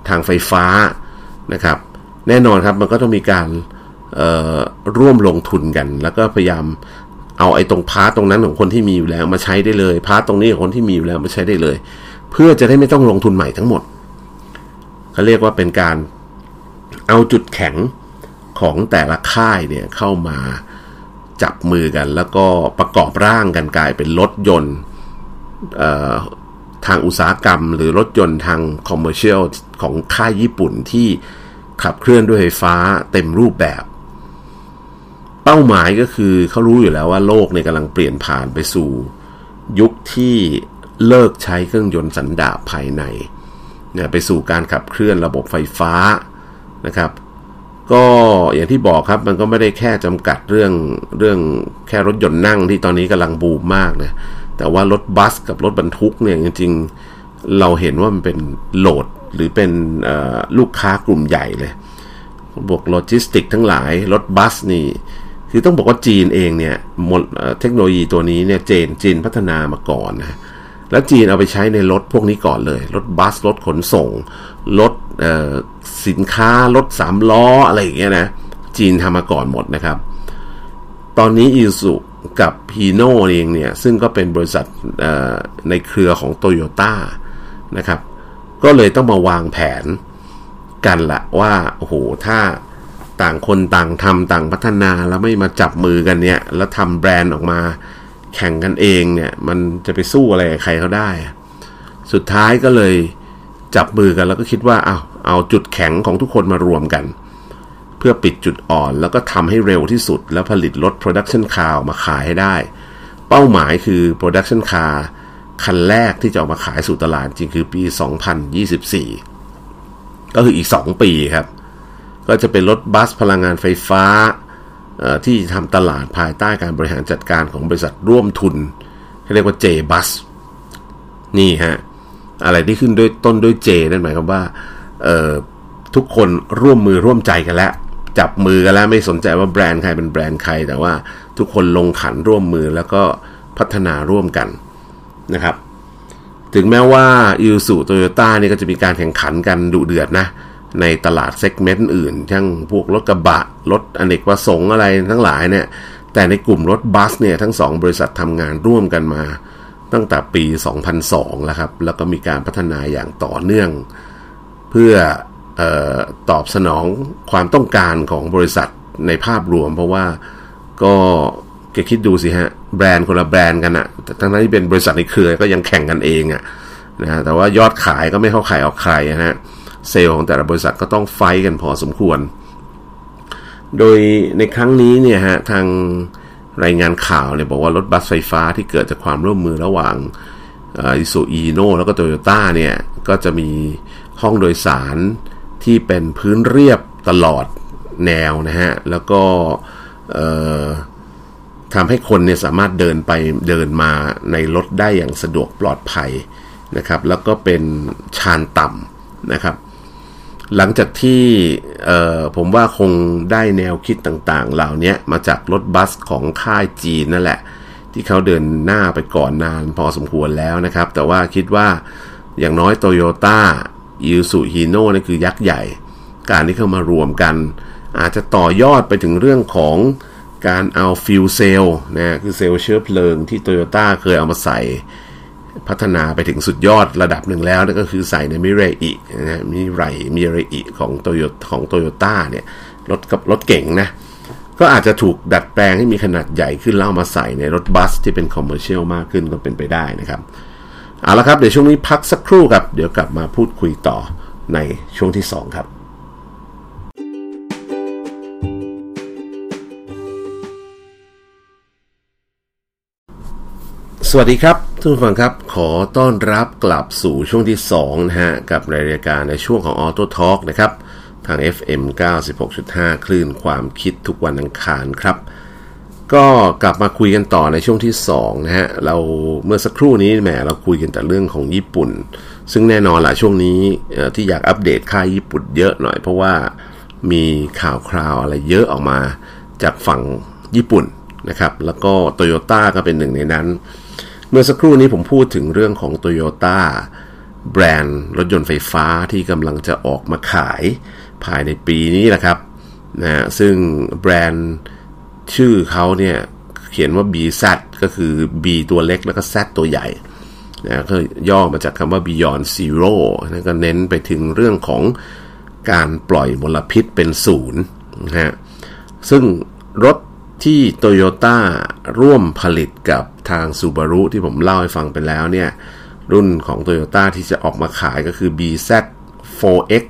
ทางไฟฟ้านะครับ แน่นอนครับมันก็ต้องมีการร่วมลงทุนกัน แล้วก็พยายามเอาไอ้ตรง part ตรงนั้นของคนที่มีอยู่แล้วมาใช้ได้เลย part ตรงนี้ของคนที่มีอยู่แล้วมาใช้ได้เลย เพื่อจะได้ไม่ต้องลงทุนใหม่ทั้งหมดเขาเรียกว่าเป็นการเอาจุดแข็งของแต่ละค่ายเนี่ยเข้ามาจับมือกัน แล้วก็ประกอบร่างกันกลายเป็นรถยนต์ ทางอุตสาหกรรม หรือรถยนต์ทาง commercial ของค่ายญี่ปุ่นที่ขับเคลื่อนด้วยไฟฟ้าเต็มรูปแบบ เป้าหมายก็คือเขารู้อยู่แล้วว่าโลกเนี่ยกำลังเปลี่ยนผ่านไปสู่ ยุคที่เลิกใช้เครื่องยนต์สันดาปภายในเนี่ยไปสู่การขับเคลื่อนระบบไฟฟ้านะครับ ก็อย่างที่บอกครับมันก็ไม่ได้แค่จำกัดเรื่องเรื่องแค่รถยนต์นั่งที่ตอนนี้กำลังบูมมากนะ แต่ว่ารถบัสกับรถบรรทุกเนี่ยจริง ๆ เราเห็นว่ามันเป็นโหลดหรือเป็นลูกค้ากลุ่มใหญ่เลยบวกโลจิสติกทั้งหลาย รถบัสนี่ คือต้องบอกว่าจีนเองเนี่ยเทคโนโลยีตัวนี้เนี่ยจีนจีนพัฒนามาก่อนนะแล้วจีนเอาไปใช้ในรถพวกนี้ก่อนเลย รถบัส รถขนส่ง รถสินค้า รถสามล้อ อะไรอย่างเงี้ยนะ จีนทำมาก่อนหมดนะครับ ตอนนี้อีซูซุ กับฮีโน่เองเนี่ย ซึ่งก็เป็นบริษัทในเครือของโตโยต้านะครับ ก็เลยต้องมาวางแผนกันละว่า โอ้โห ถ้าต่างคนต่างทำต่างพัฒนาแล้วไม่มาจับมือกันเนี่ย แล้วทำแบรนด์ออกมาแข่งกันเองเนี่ย มันจะไปสู้อะไรกับใครเขาได้ สุดท้ายก็เลยจับมือกันแล้วก็คิดว่า เอาเอาจุดแข็งของทุกคนมารวมกัน พื่อปิดจุดอ่อนแล้วก็ทำให้เร็วที่สุด แล้วผลิตรถ production car มาขายให้ได้ เป้าหมายคือ production car คันแรกที่จะออกมาขายสู่ตลาดจริงคือปี 2024 ก็คืออีก 2 ปีครับ ก็จะเป็นรถบัสพลังงานไฟฟ้าที่ทำตลาดภายใต้การบริหารจัดการของบริษัทร่วมทุนเรียกว่า J Bus นี่ฮะ อะไรที่ขึ้นด้วยต้นด้วย J นั่นหมายความว่าทุกคนร่วมมือร่วมใจกันแล้ว จับมือกันแล้วไม่สนใจว่าแบรนด์ใครเป็นแบรนด์ใคร แต่ว่าทุกคนลงขันร่วมมือแล้วก็พัฒนาร่วมกันนะครับ ถึงแม้ว่าอิลสุโตโยต้านี่ก็จะมีการแข่งขันกันดุเดือดนะ ในตลาดเซกเมนต์อื่นทั้งพวกรถกระบะ รถอเนกประสงค์อะไรทั้งหลายเนี่ย แต่ในกลุ่มรถบัสเนี่ยทั้งสองบริษัททำงานร่วมกันมา ตั้งแต่ปี 2002 แล้วครับ แล้วก็มีการพัฒนาอย่างต่อเนื่อง เพื่อออ ตอบสนองความต้องการของบริษัทในภาพรวม เพราะว่าก็แกคิดดูสิฮะ แบรนด์คนละแบรนด์กันอะทั้งนั้นที่เป็นบริษัทในเครือก็ยังแข่งกันเองอะนะแต่ว่ายอดขายก็ไม่เข้าขายออกใครนะฮะเซลล์ของแต่ละบริษัทก็ต้องไฟกันพอสมควร โดยในครั้งนี้เนี่ยฮะทางรายงานข่าวเนี่ยบอกว่ารถบัสไฟฟ้าที่เกิดจากความร่วมมือระหว่างอิสุอีโนแล้วก็โตโยต้าเนี่ย ก็จะมีห้องโดยสาร ที่เป็นพื้นเรียบตลอดแนวนะฮะ แล้วก็ทำให้คนเนี่ยสามารถเดินไปเดินมาในรถได้อย่างสะดวกปลอดภัยนะครับ แล้วก็เป็นชานต่ำนะครับ หลังจากที่ผมว่าคงได้แนวคิดต่างๆ เหล่านี้มาจากรถบัสของค่ายจีนนั่นแหละ ที่เขาเดินหน้าไปก่อนนานพอสมควรแล้วนะครับ แต่ว่าคิดว่าอย่างน้อยโตโยต้า อีซูซุฮีโน่นี่คือยักษ์ใหญ่ การที่เข้ามารวมกัน อาจจะต่อยอดไปถึงเรื่องของการเอา fuel cell นะคือเซลล์เชื้อเพลิงที่โตโยต้าเคยเอามาใส่พัฒนาไปถึงสุดยอดระดับหนึ่งแล้วนั่นก็คือใส่ในมิเรอินะมิไรมิเรอิของโตโยของโตโยต้าเนี่ยรถกับรถเก๋งนะ ก็อาจจะถูกดัดแปลงให้มีขนาดใหญ่ขึ้นแล้วมาใส่ในรถบัสที่เป็น commercial มากขึ้นก็เป็นไปได้นะครับ เอาละครับ เดี๋ยวช่วงนี้พักสักครู่ครับ เดี๋ยวกลับมาพูดคุยต่อในช่วงที่ 2 ครับ สวัสดีครับทุกผู้ฟังครับขอต้อนรับกลับสู่ช่วงที่2นะฮะกับรายการในช่วงของ Auto Talk นะครับ ทาง FM 96.5 คลื่นความคิดทุกวันอังคารครับ ก็กลับมาคุยกันต่อในช่วงที่2นะฮะเราเมื่อสักครู่นี้แหมเราคุยกันแต่เรื่องของญี่ปุ่น ซึ่งแน่นอนละช่วงนี้ที่อยากอัปเดตค่ายญี่ปุ่นเยอะหน่อย เพราะว่ามีข่าวคราวอะไรเยอะออกมาจากฝั่งญี่ปุ่นนะครับแล้วก็โตโยต้าก็เป็นหนึ่งในนั้น เมื่อสักครู่นี้ผมพูดถึงเรื่องของโตโยต้าแบรนด์รถยนต์ไฟฟ้าที่กำลังจะออกมาขายภายในปีนี้แหละครับนะซึ่งแบรนด์ ชื่อเขาเนี่ยเขียนว่า BZ ก็คือ B ตัวเล็กแล้วก็ Z ตัวใหญ่นะก็ย่อมาจากคำว่า Beyond Zero นะก็เน้นไปถึงเรื่องของการปล่อยมลพิษเป็นศูนย์นะฮะซึ่งรถที่โตโยต้าร่วมผลิตกับทางซูบารุที่ผมเล่าให้ฟังไปแล้วเนี่ย รุ่นของ Toyota ที่จะออกมาขายก็คือ BZ4X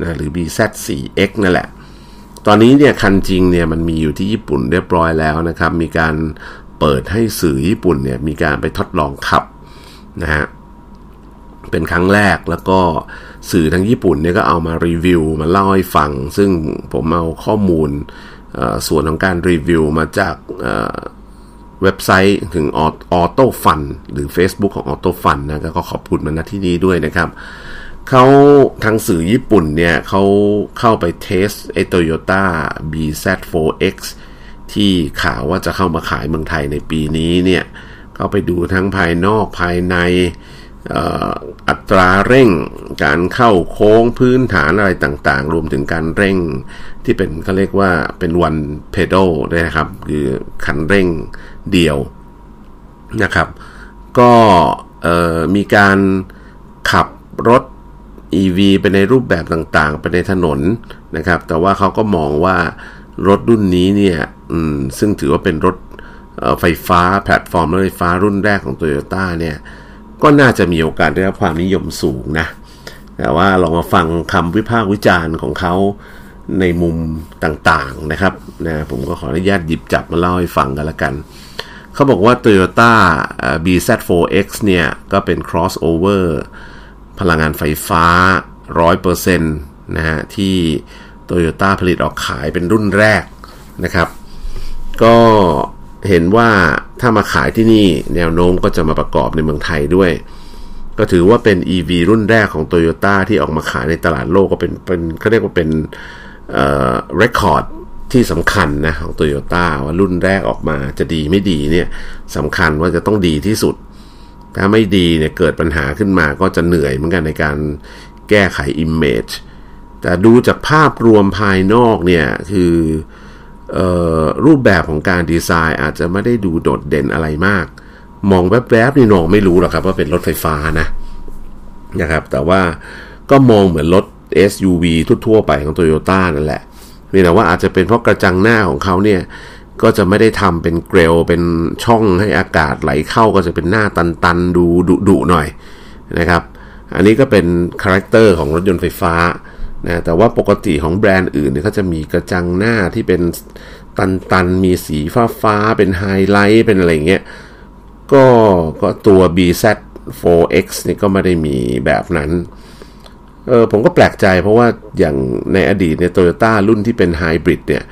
นะหรือ BZ4X นั่นแหละ ตอนนี้เนี่ยคันจริงเนี่ยมันมีอยู่ที่ญี่ปุ่นเรียบร้อยแล้วนะครับ มีการเปิดให้สื่อญี่ปุ่นเนี่ยมีการไปทดลองขับนะฮะเป็นครั้งแรกแล้วก็สื่อทั้งญี่ปุ่นเนี่ยก็เอามารีวิวมาเล่าให้ฟัง ซึ่งผมเอาข้อมูลส่วนของการรีวิวมาจากเว็บไซต์ถึงออโต้ฟันหรือ Facebook ของออโต้ฟันนะก็ขอบคุณมันณที่นี้ด้วยนะครับ เขาทางสื่อญี่ปุ่นเนี่ยเขาเข้าไปเทสไอโตโยต้า BZ4X ที่ข่าวว่าจะเข้ามาขายเมืองไทยในปีนี้เนี่ยเขาไปดูทั้งภายนอกภายในอัตราเร่ง การเข้าโค้งพื้นฐานอะไรต่างๆ รวมถึงการเร่งที่เป็นเขาเรียกว่าเป็น one pedal ด้วยนะครับ คือคันเร่งเดียวนะครับ ก็มีการขับรถ EV ไปในรูปแบบต่างๆ ไปในถนนนะครับ แต่ว่าเขาก็มองว่ารถรุ่นนี้เนี่ยซึ่งถือว่าเป็นรถไฟฟ้าแพลตฟอร์มรถไฟฟ้ารุ่นแรกของ Toyota เนี่ย ก็น่าจะมีโอกาสได้รับความนิยมสูงนะ แต่ว่าลองมาฟังคำวิพากษ์วิจารณ์ของเขาในมุมต่างๆนะครับนะผมก็ขออนุญาตหยิบจับมาเล่าให้ฟังกันละกันเขาบอกว่า Toyota BZ4X เนี่ย ก็เป็น crossover พลังงานไฟฟ้า 100%นะฮะที่ Toyota ผลิตออกขายเป็นรุ่นแรกนะครับ ก็เห็นว่าถ้ามาขายที่นี่แนวโน้มก็จะมาประกอบในเมืองไทยด้วย ก็ถือว่าเป็น EV รุ่นแรกของ Toyota ที่ออกมาขายในตลาดโลกก็เป็นเป็นเขาเรียกว่าเป็นเอ่อเรคคอร์ดที่สำคัญนะของ Toyota ว่ารุ่นแรกออกมาจะดีไม่ดีเนี่ยสำคัญว่าจะต้องดีที่สุด ถ้าไม่ดีเนี่ยเกิดปัญหาขึ้นมาก็จะเหนื่อยเหมือนกันในการแก้ไข Image แต่ดูจากภาพรวมภายนอกเนี่ยคือรูปแบบของการดีไซน์อาจจะไม่ได้ดูโดดเด่นอะไรมาก มองแวบๆนี่น้องไม่รู้หรอกครับว่าเป็นรถไฟฟ้านะนะครับแต่ว่าก็มองเหมือนรถ SUV ทั่วๆไปของ Toyota นั่นแหละนี่แต่ว่าอาจจะเป็นเพราะกระจังหน้าของเขาเนี่ย ก็จะไม่ได้ทำเป็นเกล็ดเป็นช่องให้อากาศไหลเข้าก็จะเป็นหน้าตันๆ ดูดุๆหน่อยนะครับ อันนี้ก็เป็น character ของรถยนต์ไฟฟ้านะแต่ว่าปกติของแบรนด์อื่นเนี่ยเขาจะมีกระจังหน้าที่เป็นตันๆ มีสีฟ้าฟ้าเป็นไฮไลท์เป็นอะไรเงี้ยก็ก็ตัว BZ4X นี่ก็ไม่ได้มีแบบนั้นเออผมก็แปลกใจเพราะว่าอย่างในอดีตเนี่ยโตโยต้ารุ่นที่เป็นไฮบริดเนี่ย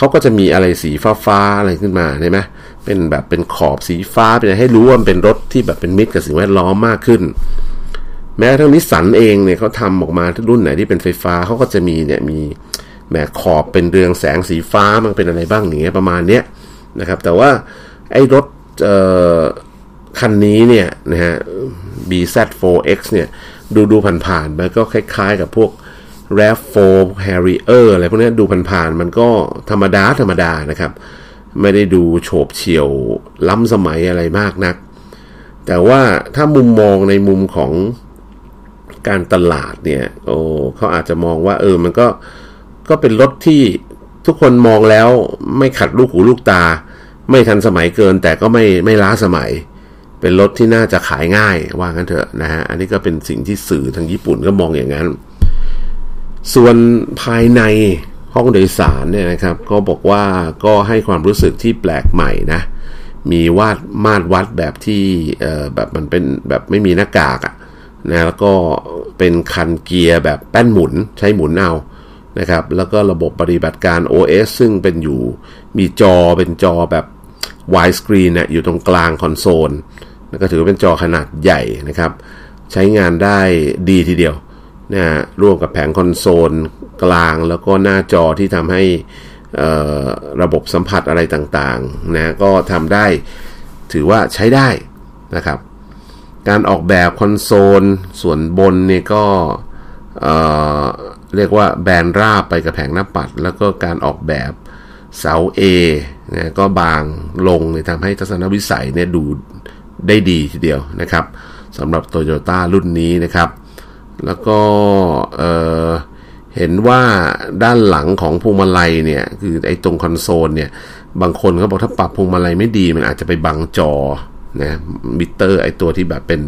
เขาก็จะมีอะไรสีฟ้าฟ้าอะไรขึ้นมาใช่ไหมเป็นแบบเป็นขอบสีฟ้าเป็นให้รู้ว่าเป็นรถที่แบบเป็นมิตรกับสิ่งแวดล้อมมากขึ้น แม้ทั้งนิสสันเองเนี่ยเขาทำออกมาทุกรุ่นไหนที่เป็นไฟฟ้าเขาก็จะมีเนี่ยมีแหมขอบเป็นเรืองแสงสีฟ้ามันเป็นอะไรบ้างอย่างเงี้ยประมาณเนี้ยนะครับ แต่ว่าไอ้รถคันนี้เนี่ยนะฮะ BZ4X เนี่ยดูดูผ่านๆมันก็คล้ายๆกับพวก RAV4 Harrier อะไรพวกนี้ดูผ่านๆมันก็ธรรมดาธรรมดานะครับ ไม่ได้ดูโฉบเฉี่ยวล้ำสมัยอะไรมากนัก แต่ว่าถ้ามุมมองในมุมของการตลาดเนี่ยโอ้เขาอาจจะมองว่า เออมันก็ก็เป็นรถที่ทุกคนมองแล้วไม่ขัดลูกหูลูกตา ไม่ทันสมัยเกิน แต่ก็ไม่ไม่ล้าสมัย เป็นรถที่น่าจะขายง่ายว่างั้นเถอะนะฮะอันนี้ก็เป็นสิ่งที่สื่อทางญี่ปุ่นก็มองอย่างนั้น ส่วนภายในห้องโดยสารเนี่ยนะครับ ก็บอกว่าก็ให้ความรู้สึกที่แปลกใหม่นะ มีวาดมาดวัดแบบที่แบบมันเป็นแบบไม่มีหน้ากากอะนะแล้วก็เป็นคันเกียร์แบบแป้นหมุนใช้หมุนเอานะครับ แล้วก็ระบบปฏิบัติการ OS ซึ่งเป็นอยู่มีจอเป็นจอแบบวายสกรีนเนี่ยอยู่ตรงกลางคอนโซลแล้วก็ถือว่าเป็นจอขนาดใหญ่นะครับ ใช้งานได้ดีทีเดียว นะร่วมกับแผงคอนโซลกลางแล้วก็หน้าจอที่ทำให้ระบบสัมผัสอะไรต่างๆนะก็ทำได้ถือว่าใช้ได้นะครับ การออกแบบคอนโซลส่วนบนเนี่ยก็เเรียกว่าแบนราบไปกับแผงหน้าปัด แล้วก็การออกแบบเสา A นะก็บางลงเลยทำให้ทัศนวิสัยเนี่ยดูได้ดีทีเดียวนะครับสำหรับ Toyota รุ่นนี้นะครับ แล้วก็เเห็นว่าด้านหลังของพวงมาลัยเนี่ยคือไอ้ตรงคอนโซลเนี่ย บางคนเขาบอกถ้าปรับพวงมาลัยไม่ดี มันอาจจะไปบังจอนะมิเตอร์ไอ้ตัวที่แบบเป็น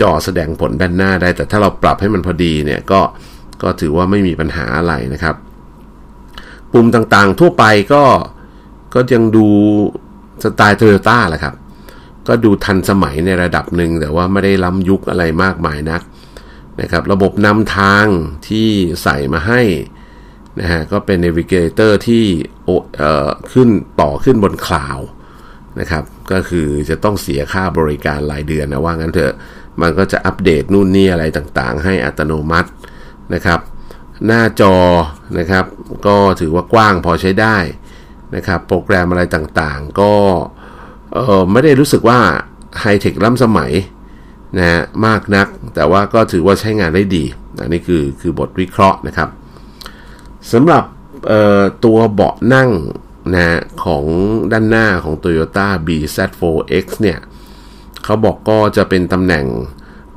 จอแสดงผลด้านหน้าได้ แต่ถ้าเราปรับให้มันพอดีเนี่ยก็ก็ถือว่าไม่มีปัญหาอะไรนะครับ ปุ่มต่างๆทั่วไปก็ก็ยังดูสไตล์โตโยต้าแหละครับ ก็ดูทันสมัยในระดับหนึ่งแต่ว่าไม่ได้ล้ำยุคอะไรมากมายนัก นะครับระบบนำทางที่ใส่มาให้นะฮะก็เป็น Navigator ที่ขึ้นต่อขึ้นบนคลาวนะครับก็คือจะต้องเสียค่าบริการรายเดือนนะว่างั้นเถอะ มันก็จะอัปเดตนู่นนี่อะไรต่างๆ ให้อัตโนมัตินะครับ หน้าจอนะครับก็ถือว่ากว้างพอใช้ได้นะครับ โปรแกรมอะไรต่างๆ ก็ไม่ได้รู้สึกว่าไฮเทคล้ำสมัย นะฮะมากนัก แต่ว่าก็ถือว่าใช้งานได้ดีอันนี้คือคือบทวิเคราะห์นะครับสำหรับตัวเบาะนั่งนะของด้านหน้าของ Toyota BZ4X เนี่ยเขาบอกก็จะเป็นตำแหน่ง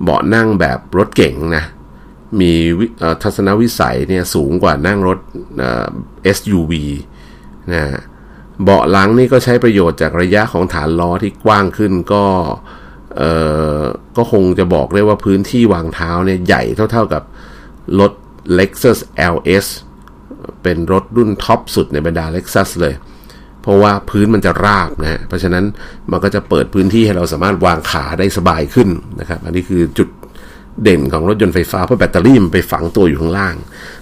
เบาะนั่งแบบรถเก๋งนะมีทัศนวิสัยเนี่ยสูงกว่านั่งรถ SUV นะเบาะหลังนี่ก็ใช้ประโยชน์จากระยะของฐานล้อที่กว้างขึ้นก็ เอ่อก็คงจะบอกได้ว่าพื้นที่วางเท้าเนี่ยใหญ่เท่าๆกับรถ Lexus LS เป็นรถรุ่นท็อปสุดในบรรดา Lexus เลย เพราะว่าพื้นมันจะราบนะฮะเพราะฉะนั้นมันก็จะเปิดพื้นที่ให้เราสามารถวางขาได้สบายขึ้นนะครับ อันนี้คือจุดเด่นของรถยนต์ไฟฟ้า เพราะแบตเตอรี่มันไปฝังตัวอยู่ข้างล่าง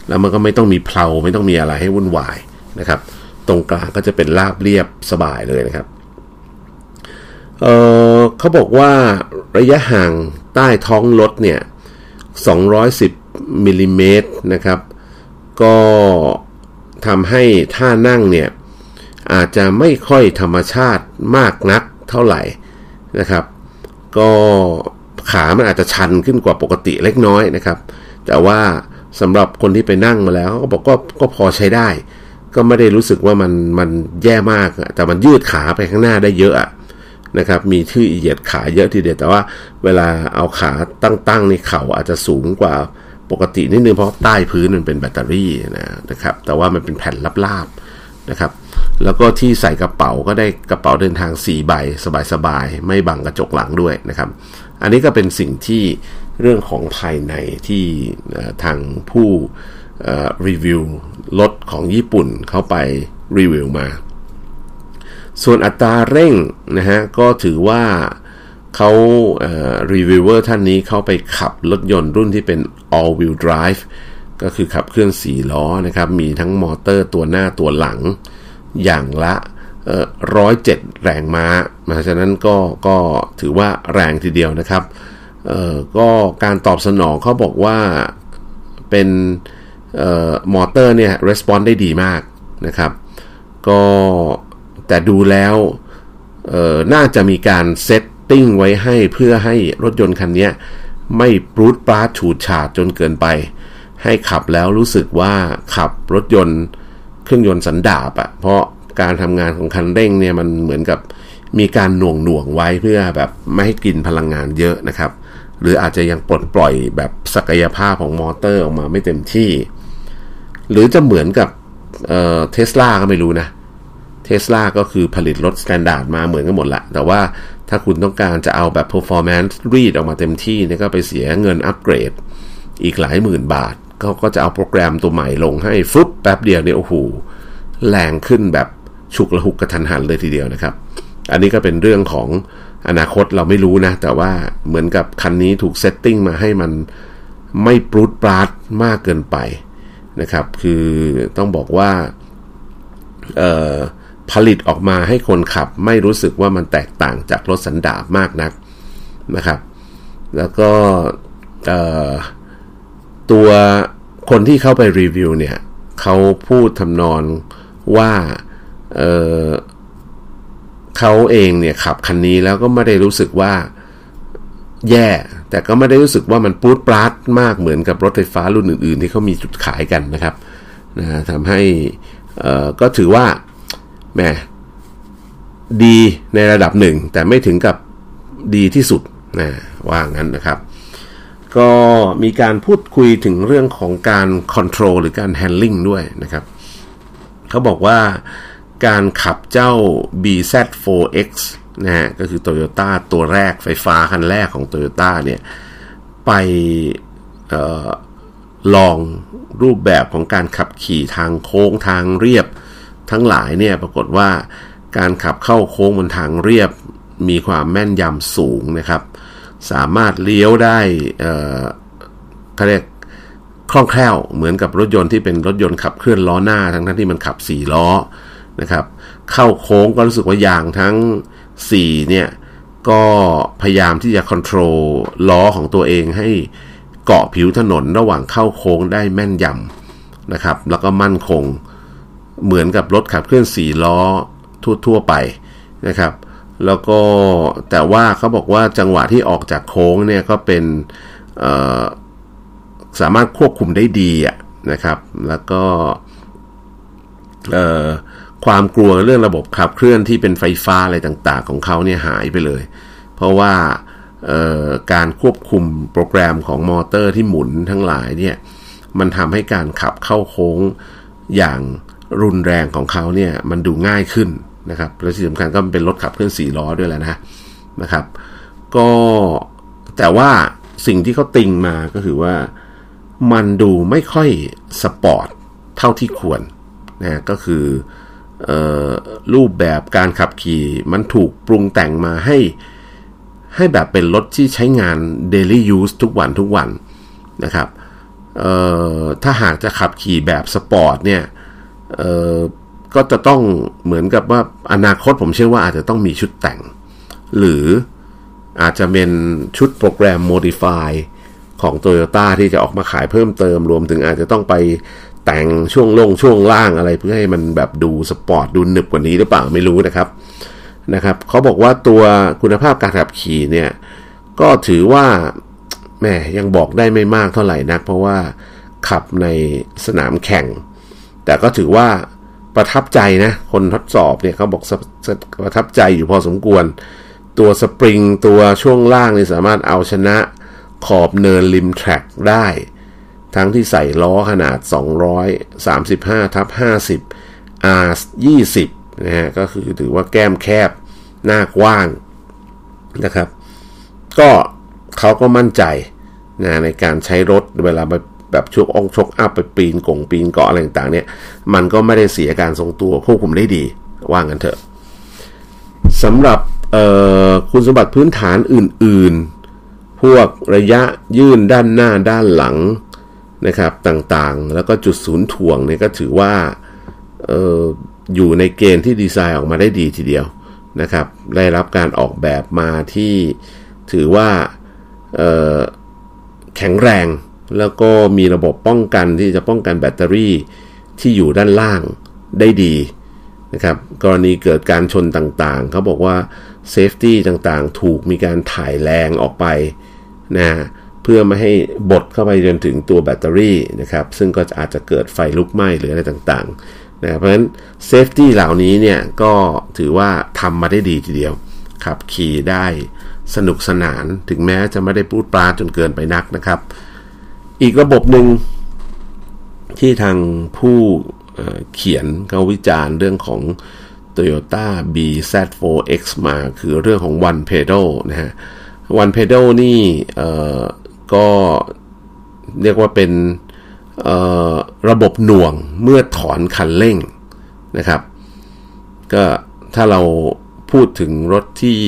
แล้วมันก็ไม่ต้องมีเพลาไม่ต้องมีอะไรให้วุ่นวายนะครับ ตรงกลางก็จะเป็นราบเรียบสบายเลยนะครับ เเขาบอกว่าระยะห่างใต้ท้องรถเนี่ย 210มิลิเมตรนะครับ ก็ทำให้ท่านั่งเนี่ย อาจจะไม่ค่อยธรรมชาติมากนักเท่าไหร่นะครับ ก็ขามันอาจจะชันขึ้นกว่าปกติเล็กน้อยนะครับ แต่ว่าสำหรับคนที่ไปนั่งมาแล้วเขาบอกก็ก็พอใช้ได้ ก็ไม่ได้รู้สึกว่ามันมันแย่มากแต่มันยืดขาไปข้างหน้าได้เยอะ นะครับมีที่เหยียดขาเยอะทีเดียวแต่ว่าเวลาเอาขาตั้งๆในเข่าอาจจะสูงกว่าปกตินิดนึงเพราะใต้พื้นมันเป็นแบตเตอรี่นะครับ แต่ว่ามันเป็นแผ่นลาบๆนะครับ แล้วก็ที่ใส่กระเป๋าก็ได้กระเป๋าเดินทาง 4 ใบ สบายๆ ไม่บังกระจกหลังด้วยนะครับ อันนี้ก็เป็นสิ่งที่เรื่องของภายในที่ทางผู้รีวิวรถของญี่ปุ่นเข้าไปรีวิวมา ส่วนอัตราเร่งนะฮะก็ถือว่าเขารีวิวเวอร์ท่านนี้เขาไปขับรถยนต์รุ่นที่เป็น all wheel drive ก็คือขับเคลื่อน4ล้อนะครับ มีทั้งมอเตอร์ตัวหน้าตัวหลัง อย่างละร้อยเจ็ดแรงม้าเพราะฉะนั้นก็ก็ถือว่าแรงทีเดียวนะครับก็การตอบสนองเขาบอกว่าเป็นมอเตอร์เนี่ย respond ได้ดีมากนะครับ ก็ แต่ดูแล้วน่าจะมีการ setting ไว้ให้เพื่อให้รถยนต์คันนี้ไม่ปรูดปราดฉูดฉาดจนเกินไป ให้ขับแล้วรู้สึกว่าขับรถยนต์เครื่องยนต์สันดาปอะเพราะการทำงานของคันเร่งเนี่ยมันเหมือนกับมีการหน่วงหน่วงไว้เพื่อแบบไม่ให้กินพลังงานเยอะนะครับ หรืออาจจะยังปลดปล่อยแบบศักยภาพของมอเตอร์ออกมาไม่เต็มที่ หรือจะเหมือนกับเทสลาก็ไม่รู้นะ เทสลาก็คือผลิตรถ standard มาเหมือนกันหมดละ แต่ว่าถ้าคุณต้องการจะเอาแบบ performance รีดออกมาเต็มที่นี่ก็ไปเสียเงินอัปเกรด อีกหลายหมื่นบาทเขาก็จะเอาโปรแกรมตัวใหม่ลงให้ฟึ่บแป๊บเดียวเนี่ยโอ้โหแรงขึ้นแบบฉุกละหุกกระทันหันเลยทีเดียวนะครับ อันนี้ก็เป็นเรื่องของอนาคตเราไม่รู้นะ แต่ว่าเหมือนกับคันนี้ถูกเซตติ้งมาให้มันไม่ปรุดปราดมากเกินไปนะครับ คือต้องบอกว่า ผลิตออกมาให้คนขับไม่รู้สึกว่ามันแตกต่างจากรถสันดาปมากนักนะครับ แล้วก็ตัวคนที่เข้าไปรีวิวเนี่ยเขาพูดทำนองว่าเเขาเองเนี่ยขับคันนี้แล้วก็ไม่ได้รู้สึกว่าแย่ แต่ก็ไม่ได้รู้สึกว่ามันปูดปราดมากเหมือนกับรถไฟฟ้ารุ่นอื่น ๆ ที่เขามีจุดขายกันนะครับนะทำให้ก็ถือว่า แหมดีในระดับหนึ่ง แต่ไม่ถึงกับดีที่สุดนะว่างั้นนะครับ ก็มีการพูดคุยถึงเรื่องของการ control หรือการ handling ด้วยนะครับ เขาบอกว่าการขับเจ้า BZ4X นะฮะก็คือ Toyota ตัวแรกไฟฟ้าคันแรกของ Toyota เนี่ยไปออลองรูปแบบของการขับขี่ทางโค้งทางเรียบ ทั้งหลายเนี่ยปรากฏว่าการขับเข้าโค้งบนทางเรียบมีความแม่นยำสูงนะครับ สามารถเลี้ยวได้เขาเรียกคล่องแคล่วเหมือนกับรถยนต์ที่เป็นรถยนต์ขับเคลื่อนล้อหน้าทั้งทั้งที่มันขับ 4 ล้อนะครับ เข้าโค้งก็รู้สึกว่ายางทั้ง 4 เนี่ย ก็พยายามที่จะควบคุมล้อของตัวเองให้เกาะผิวถนนระหว่างเข้าโค้งได้แม่นยำนะครับ แล้วก็มั่นคง เหมือนกับรถขับเคลื่อนสี่ล้อทั่วๆไปนะครับ แล้วก็แต่ว่าเขาบอกว่าจังหวะที่ออกจากโค้งเนี่ยก็เป็นสามารถควบคุมได้ดีนะครับ แล้วก็ความกลัวเรื่องระบบขับเคลื่อนที่เป็นไฟฟ้าอะไรต่างๆ ของเขาเนี่ยหายไปเลย เพราะว่าการควบคุมโปรแกรมของมอเตอร์ที่หมุนทั้งหลายเนี่ยมันทำให้การขับเข้าโค้งอย่าง รุนแรงของเขาเนี่ยมันดูง่ายขึ้นนะครับและที่สำคัญก็เป็นรถขับเคลื่อนสี่ล้อด้วยแหละนะนะครับ ก็แต่ว่าสิ่งที่เขาติงมาก็คือว่ามันดูไม่ค่อยสปอร์ตเท่าที่ควรนะก็คือออรูปแบบการขับขี่มันถูกปรุงแต่งมาให้ให้แบบเป็นรถที่ใช้งาน daily use ทุกวันทุกวันนะครับถ้าหากจะขับขี่แบบสปอร์ตเนี่ย ก็จะต้องเหมือนกับว่าอนาคตผมเชื่อว่าอาจจะต้องมีชุดแต่ง หรืออาจจะเป็นชุดโปรแกรม modify ของ Toyota ที่จะออกมาขายเพิ่มเติมรวมถึงอาจจะต้องไปแต่งช่วงลงช่วงล่างอะไรเพื่อให้มันแบบดูสปอร์ตดูหนึบกว่านี้หรือเปล่าไม่รู้นะครับนะครับเขาบอกว่าตัวคุณภาพการขับขี่เนี่ยก็ถือว่าแม่ยังบอกได้ไม่มากเท่าไหร่นัก เพราะว่าขับในสนามแข่ง แต่ก็ถือว่าประทับใจนะ คนทดสอบเนี่ยเขาบอกประทับใจอยู่พอสมควร ตัวสปริงตัวช่วงล่างนี่สามารถเอาชนะขอบเนินริมแทร็กได้ ทั้งที่ใส่ล้อขนาด 235ทับ50 R 20นะฮะก็คือถือว่าแก้มแคบหน้ากว้างนะครับ ก็เขาก็มั่นใจนะในการใช้รถเวลาไป แบบชกองชกอัพไปปีนกงปีนเกาะอะไรต่างๆเนี่ย มันก็ไม่ได้เสียการทรงตัวควบคุมได้ดี ว่างันเถอะสำหรับคุณสมบัติพื้นฐานอื่น ๆ พวกระยะยื่นด้านหน้าด้านหลังนะครับต่างๆ แล้วก็จุดศูนย์ถ่วงเนี่ยก็ถือว่าอออยู่ในเกณฑ์ที่ดีไซน์ออกมาได้ดีทีเดียวนะครับ ได้รับการออกแบบมาที่ถือว่าแข็งแรง แล้วก็มีระบบป้องกันที่จะป้องกันแบตเตอรี่ที่อยู่ด้านล่างได้ดีนะครับ กรณีเกิดการชนต่างๆ เขาบอกว่า safety ต่างๆ ถูกมีการถ่ายแรงออกไปนะเพื่อไม่ให้บดเข้าไปจนถึงตัวแบตเตอรี่นะครับ ซึ่งก็อาจจะเกิดไฟลุกไหม้หรืออะไรต่างๆนะเพราะฉะนั้น safety เหล่านี้เนี่ยก็ถือว่าทำมาได้ดีทีเดียว ขับขี่ได้สนุกสนานถึงแม้จะไม่ได้ปรู๊ดปร๊าดจนเกินไปนักนะครับ อีกระบบหนึ่งที่ทางผู้เขียนเขาวิจารณ์เรื่องของ Toyota BZ4X มาคือเรื่องของ One Pedal นะฮะ One Pedal นี่ก็เรียกว่าเป็นระบบหน่วงเมื่อถอนคันเร่งนะครับ ก็ถ้าเราพูดถึงรถที่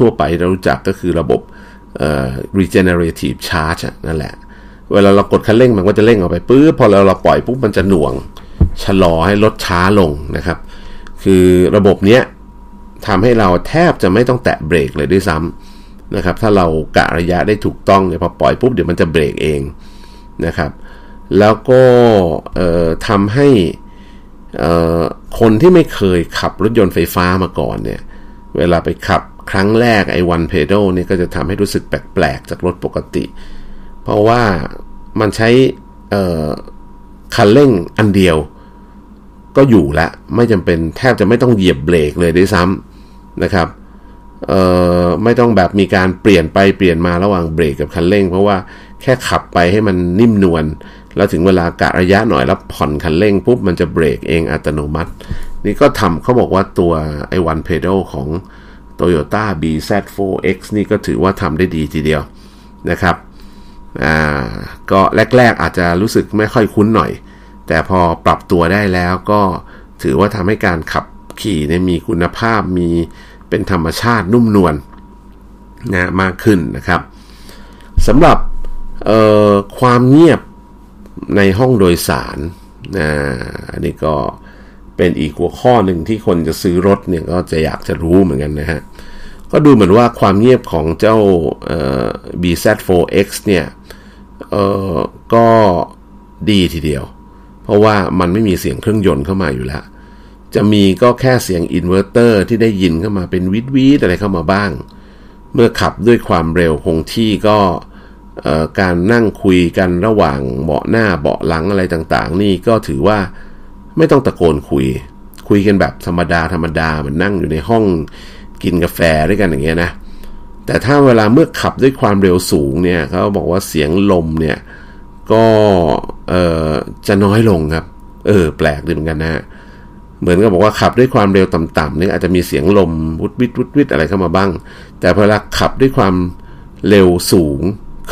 ทั่ว ๆ ไปเรารู้จักก็คือระบบ regenerative charge นั่นแหละ เวลาเรากดคันเร่งมันก็จะเร่งออกไปปื๊บพอเราเราปล่อยปุ๊บมันจะหน่วงชะลอให้รถช้าลงนะครับ คือระบบเนี้ยทำให้เราแทบจะไม่ต้องแตะเบรกเลยด้วยซ้ำนะครับ ถ้าเรากะระยะได้ถูกต้องเนี่ยพอปล่อยปุ๊บเดี๋ยวมันจะเบรกเองนะครับ แล้วก็ทำให้คนที่ไม่เคยขับรถยนต์ไฟฟ้ามาก่อนเนี่ย เวลาไปขับครั้งแรกไอ้วันเพดลนี่ยก็จะทำให้รู้สึกแปลกๆ จากรถปกติ เพราะว่ามันใช้คันเร่งอันเดียว ก็อยู่ละไม่จำเป็นแทบจะไม่ต้องเหยียบเบรกเลยด้วยซ้ำนะครับไม่ต้องแบบมีการเปลี่ยนไปเปลี่ยนมาระหว่างเบรกกับคันเร่ง เพราะว่าแค่ขับไปให้มันนิ่มนวลแล้วถึงเวลากะระยะหน่อยแล้วผ่อนคันเร่งปุ๊บมันจะเบรกเองอัตโนมัติ นี่ก็ทำเขาบอกว่าตัวไอวันเพดลของ Toyota BZ4X นี่ก็ถือว่าทำได้ดีทีเดียวนะครับ อ่าก็แรก ๆ อาจจะรู้สึกไม่ค่อยคุ้นหน่อย แต่พอปรับตัวได้แล้วก็ถือว่าทำให้การขับขี่เนี่ยมีคุณภาพมีเป็นธรรมชาตินุ่มนวลนะมากขึ้นนะครับสำหรับความเงียบในห้องโดยสารนะอันนี้ก็เป็นอีกหัวข้อหนึ่งที่คนจะซื้อรถเนี่ยก็จะอยากจะรู้เหมือนกันนะฮะ ก็ดูเหมือนว่าความเงียบของเจ้า BZ4X เนี่ยก็ดีทีเดียว เพราะว่ามันไม่มีเสียงเครื่องยนต์เข้ามาอยู่แล้ว จะมีก็แค่เสียงอินเวอร์เตอร์ที่ได้ยินเข้ามาเป็นวิดวิดอะไรเข้ามาบ้าง เมื่อขับด้วยความเร็วคงที่ก็การนั่งคุยกันระหว่างเบาะหน้าเบาะหลังอะไรต่างๆ นี่ก็ถือว่าไม่ต้องตะโกนคุย คุยกันแบบธรรมดาธรรมดาเหมือนนั่งอยู่ในห้อง กินกาแฟด้วยกันอย่างเงี้ยนะแต่ถ้าเวลาเมื่อขับด้วยความเร็วสูงเนี่ยเขาบอกว่าเสียงลมเนี่ยก็เออจะน้อยลงครับ เออ แปลกดีเหมือนกันนะเหมือนกับบอกว่าขับด้วยความเร็วต่ำๆนี่อาจจะมีเสียงลมวุดวิดวุดวิดอะไรเข้ามาบ้าง แต่เวลาขับด้วยความเร็วสูง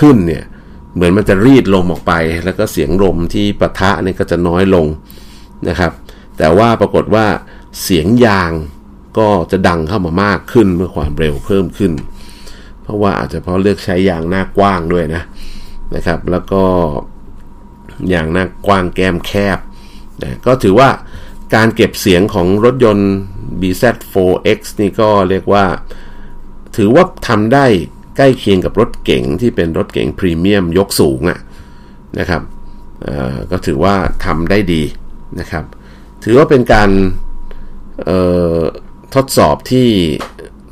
ขึ้นเนี่ย เหมือนมันจะรีดลมออกไป แล้วก็เสียงลมที่ปะทะเนี่ยก็จะน้อยลงนะครับ แต่ว่าปรากฏว่าเสียงยาง ก็จะดังเข้ามามากขึ้นเมื่อความเร็วเพิ่มขึ้น เพราะว่าอาจจะเพราะเลือกใช้ยางหน้ากว้างด้วยนะนะครับ แล้วก็ยางหน้ากว้างแก้มแคบนะก็ถือว่าการเก็บเสียงของรถยนต์ BZ4X นี่ก็เรียกว่า ถือว่าทำได้ใกล้เคียงกับรถเก๋งที่เป็นรถเก๋งพรีเมียมยกสูงอะนะครับก็ถือว่าทำได้ดีนะครับ ถือว่าเป็นการ ทดสอบที่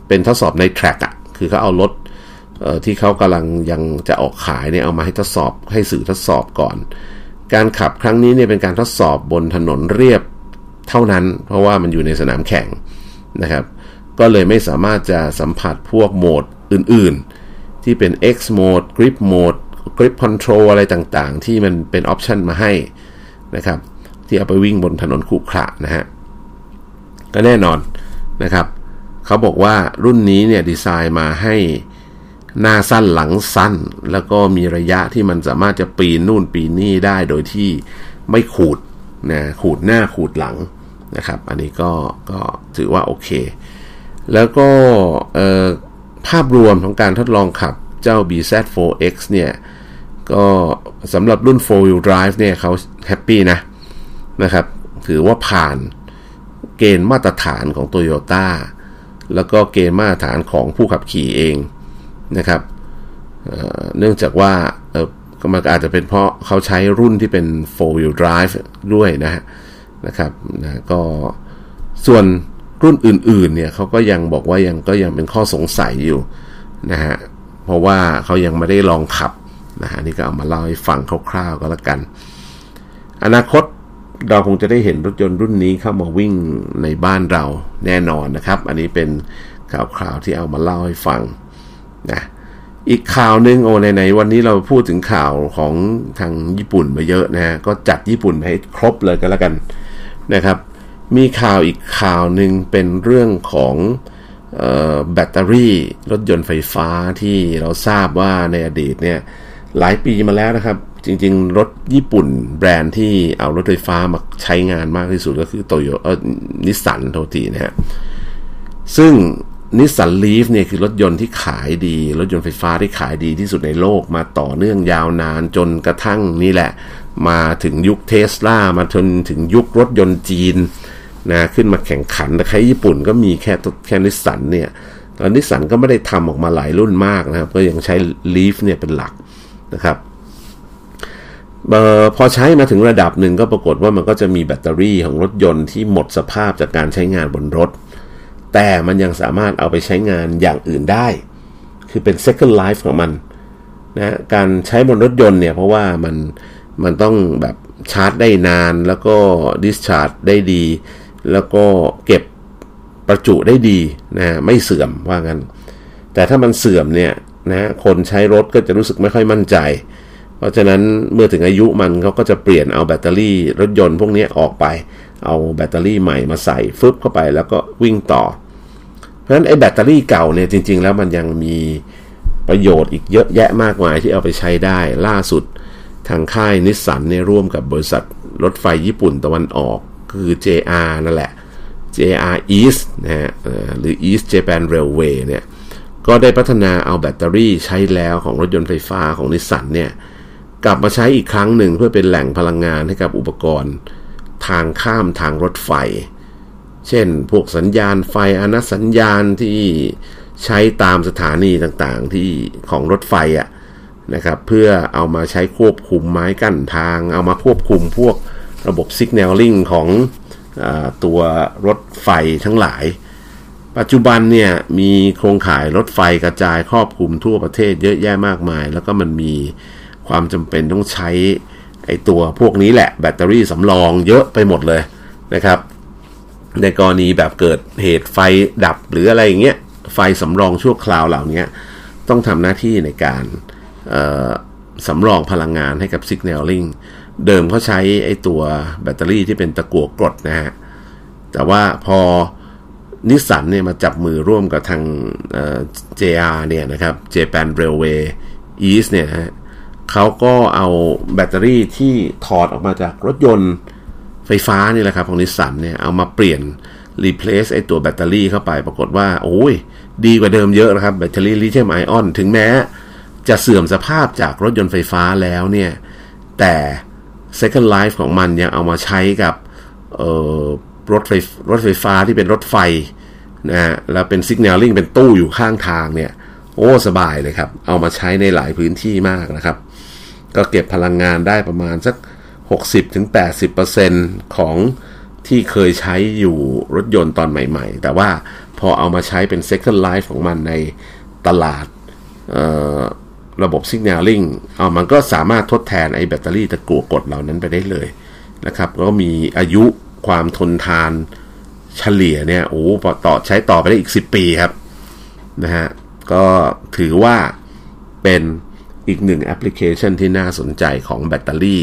เป็นทดสอบในแทร็กอะคือเขาเอารถที่เขากำลังยังจะออกขายเนี่ยเอามาให้ทดสอบให้สื่อทดสอบก่อน การขับครั้งนี้เนี่ยเป็นการทดสอบบนถนนเรียบเท่านั้น เพราะว่ามันอยู่ในสนามแข่งนะครับ ก็เลยไม่สามารถจะสัมผัสพวกโหมดอื่นๆ ที่เป็น X mode grip mode grip control อะไรต่างๆ ที่มันเป็นออปชันมาให้นะครับ ที่เอาไปวิ่งบนถนนขรุขระนะฮะก็แน่นอน นะครับ เขาบอกว่ารุ่นนี้เนี่ยดีไซน์มาให้หน้าสั้นหลังสั้น แล้วก็มีระยะที่มันสามารถจะปีนนู่นปีนนี่ได้โดยที่ไม่ขูดนะขูดหน้าขูดหลังนะครับ อันนี้ก็ก็ถือว่าโอเค แล้วก็ภาพรวมของการทดลองขับเจ้า BZ4X เนี่ยก็สำหรับรุ่น 4 wheel drive เนี่ยเขาแฮปปี้นะนะครับ ถือว่าผ่าน เกณฑ์มาตรฐานของ Toyota แล้วก็เกณฑ์มาตรฐานของผู้ขับขี่เองนะครับเนื่องจากว่ามันอาจจะเป็นเพราะเขาใช้รุ่นที่เป็น4 wheel drive ด้วยนะฮะนะครับนะก็ส่วนรุ่นอื่นๆเนี่ยเขาก็ยังบอกว่ายังก็ยังเป็นข้อสงสัยอยู่นะฮะเพราะว่าเขายังไม่ได้ลองขับนะฮะนี่ก็เอามาเล่าให้ฟังคร่าวๆก็แล้วกัน อนาคต เราคงจะได้เห็นรถยนต์รุ่นนี้เข้ามาวิ่งในบ้านเราแน่นอนนะครับ อันนี้เป็นข่าวๆที่เอามาเล่าให้ฟังนะอีกข่าวหนึ่งโอ้ไหนๆวันนี้เราพูดถึงข่าวของทางญี่ปุ่นมาเยอะนะฮะก็จัดญี่ปุ่นให้ครบเลยกันแล้วกันนะครับ มีข่าวอีกข่าวหนึ่งเป็นเรื่องของแบตเตอรี่รถยนต์ไฟฟ้าที่เราทราบว่าในอดีตเนี่ย หลายปีมาแล้วนะครับ จริง ๆ รถญี่ปุ่นแบรนด์ที่เอารถไฟฟ้ามาใช้งานมากที่สุดก็คือโตโยเออนิสสันโทตีนะฮะซึ่งนิสสันลีฟเนี่ยคือรถยนต์ที่ขายดี รถยนต์ไฟฟ้าที่ขายดีที่สุดในโลกมาต่อเนื่องยาวนานจนกระทั่งนี่แหละ มาถึงยุคเทสลามาจนถึงยุครถยนต์จีนนะขึ้นมาแข่งขันแต่ค่ายญี่ปุ่นก็มีแค่แค่นิสสันเนี่ยตอนนิสสันก็ไม่ได้ทำออกมาหลายรุ่นมากนะครับ ก็ยังใช้ลีฟเนี่ยเป็นหลัก นะครับออพอใช้มาถึงระดับหนึ่งก็ปรากฏว่ามันก็จะมีแบตเตอรี่ของรถยนต์ที่หมดสภาพจากการใช้งานบนรถ แต่มันยังสามารถเอาไปใช้งานอย่างอื่นได้ คือเป็น second life ของมันนะการใช้บนรถยนต์เนี่ยเพราะว่ามันมันต้องแบบชาร์จได้นานแล้วก็ดิสชาร์จได้ดี แล้วก็เก็บประจุได้ดีนะไม่เสื่อมว่างั้น แต่ถ้ามันเสื่อมเนี่ย นะคนใช้รถก็จะรู้สึกไม่ค่อยมั่นใจ เพราะฉะนั้นเมื่อถึงอายุมันเขาก็จะเปลี่ยนเอาแบตเตอรี่รถยนต์พวกนี้ออกไป เอาแบตเตอรี่ใหม่มาใส่ฟึบเข้าไปแล้วก็วิ่งต่อ เพราะฉะนั้นไอ้แบตเตอรี่เก่าเนี่ยจริง ๆ แล้วมันยังมีประโยชน์อีกเยอะแยะมากมายที่เอาไปใช้ได้ล่าสุดทางค่ายนิสสันเนี่ยร่วมกับบริษัทรถไฟญี่ปุ่นตะวันออกคือ JR นั่นแหละ JR East นะฮะหรือ East Japan Railway เนี่ย ก็ได้พัฒนาเอาแบตเตอรี่ใช้แล้วของรถยนต์ไฟฟ้าของนิสสันเนี่ยกลับมาใช้อีกครั้งหนึ่งเพื่อเป็นแหล่งพลังงานให้กับอุปกรณ์ ทางข้ามทางรถไฟ เช่น พวกสัญญาณไฟอาณัติสัญญาณที่ใช้ตามสถานีต่างๆที่ของรถไฟอะนะครับเพื่อเอามาใช้ควบคุมไม้กั้นทาง เอามาควบคุมพวกระบบ signaling ของอตัวรถไฟทั้งหลาย ปัจจุบันเนี่ยมีโครงข่ายรถไฟกระจายครอบคลุมทั่วประเทศเยอะแยะมากมาย แล้วก็มันมีความจำเป็นต้องใช้ไอตัวพวกนี้แหละแบตเตอรี่สำรองเยอะไปหมดเลยนะครับ ในกรณีแบบเกิดเหตุไฟดับหรืออะไรอย่างเงี้ยไฟสำรองชั่วคราวเหล่านี้ต้องทำหน้าที่ในการสำรองพลังงานให้กับ Signaling เดิมเขาใช้ไอ้ตัวแบตเตอรี่ที่เป็นตะกั่วกรดนะฮะแต่ว่าพอ นิสสันเนี่ยมาจับมือร่วมกับทาง JR เนี่ยนะครับ Japan Railway East เนี่ยฮะเขาก็เอาแบตเตอรี่ที่ถอดออกมาจากรถยนต์ไฟฟ้านี่แหละครับของนิสสันเนี่ยเอามาเปลี่ยน replace ไอ้ตัวแบตเตอรี่เข้าไปปรากฏว่า โอ้ย ดีกว่าเดิมเยอะนะครับ แบตเตอรี่ลิเธียมไอออน ถึงแม้ จะเสื่อมสภาพจากรถยนต์ไฟฟ้าแล้วเนี่ย แต่ second life ของมันยังเอามาใช้กับ รถไฟรถไฟฟ้าที่เป็นรถไฟนะฮะแล้วเป็น signaling เป็นตู้อยู่ข้างทางเนี่ย โอ้สบายเลยครับ เอามาใช้ในหลายพื้นที่มากนะครับ ก็เก็บพลังงานได้ประมาณสัก 60-80%ของที่เคยใช้อยู่รถยนต์ตอนใหม่ๆ แต่ว่าพอเอามาใช้เป็น second life ของมันในตลาดระบบ signaling เอามันก็สามารถทดแทนไอ้แบตเตอรี่ตะกั่วกดเหล่านั้นไปได้เลยนะครับ ก็มีอายุ ความทนทานเฉลี่ยเนี่ยโอ้ต่อใช้ต่อไปได้อีก 10 ปีครับนะฮะก็ถือว่าเป็นอีกหนึ่งแอปพลิเคชันที่น่าสนใจของแบตเตอรี่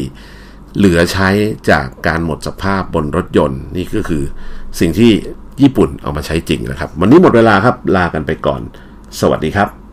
เหลือใช้จากการหมดสภาพบนรถยนต์ นี่ก็คือสิ่งที่ญี่ปุ่นเอามาใช้จริงนะครับ วันนี้หมดเวลาครับลากันไปก่อน สวัสดีครับ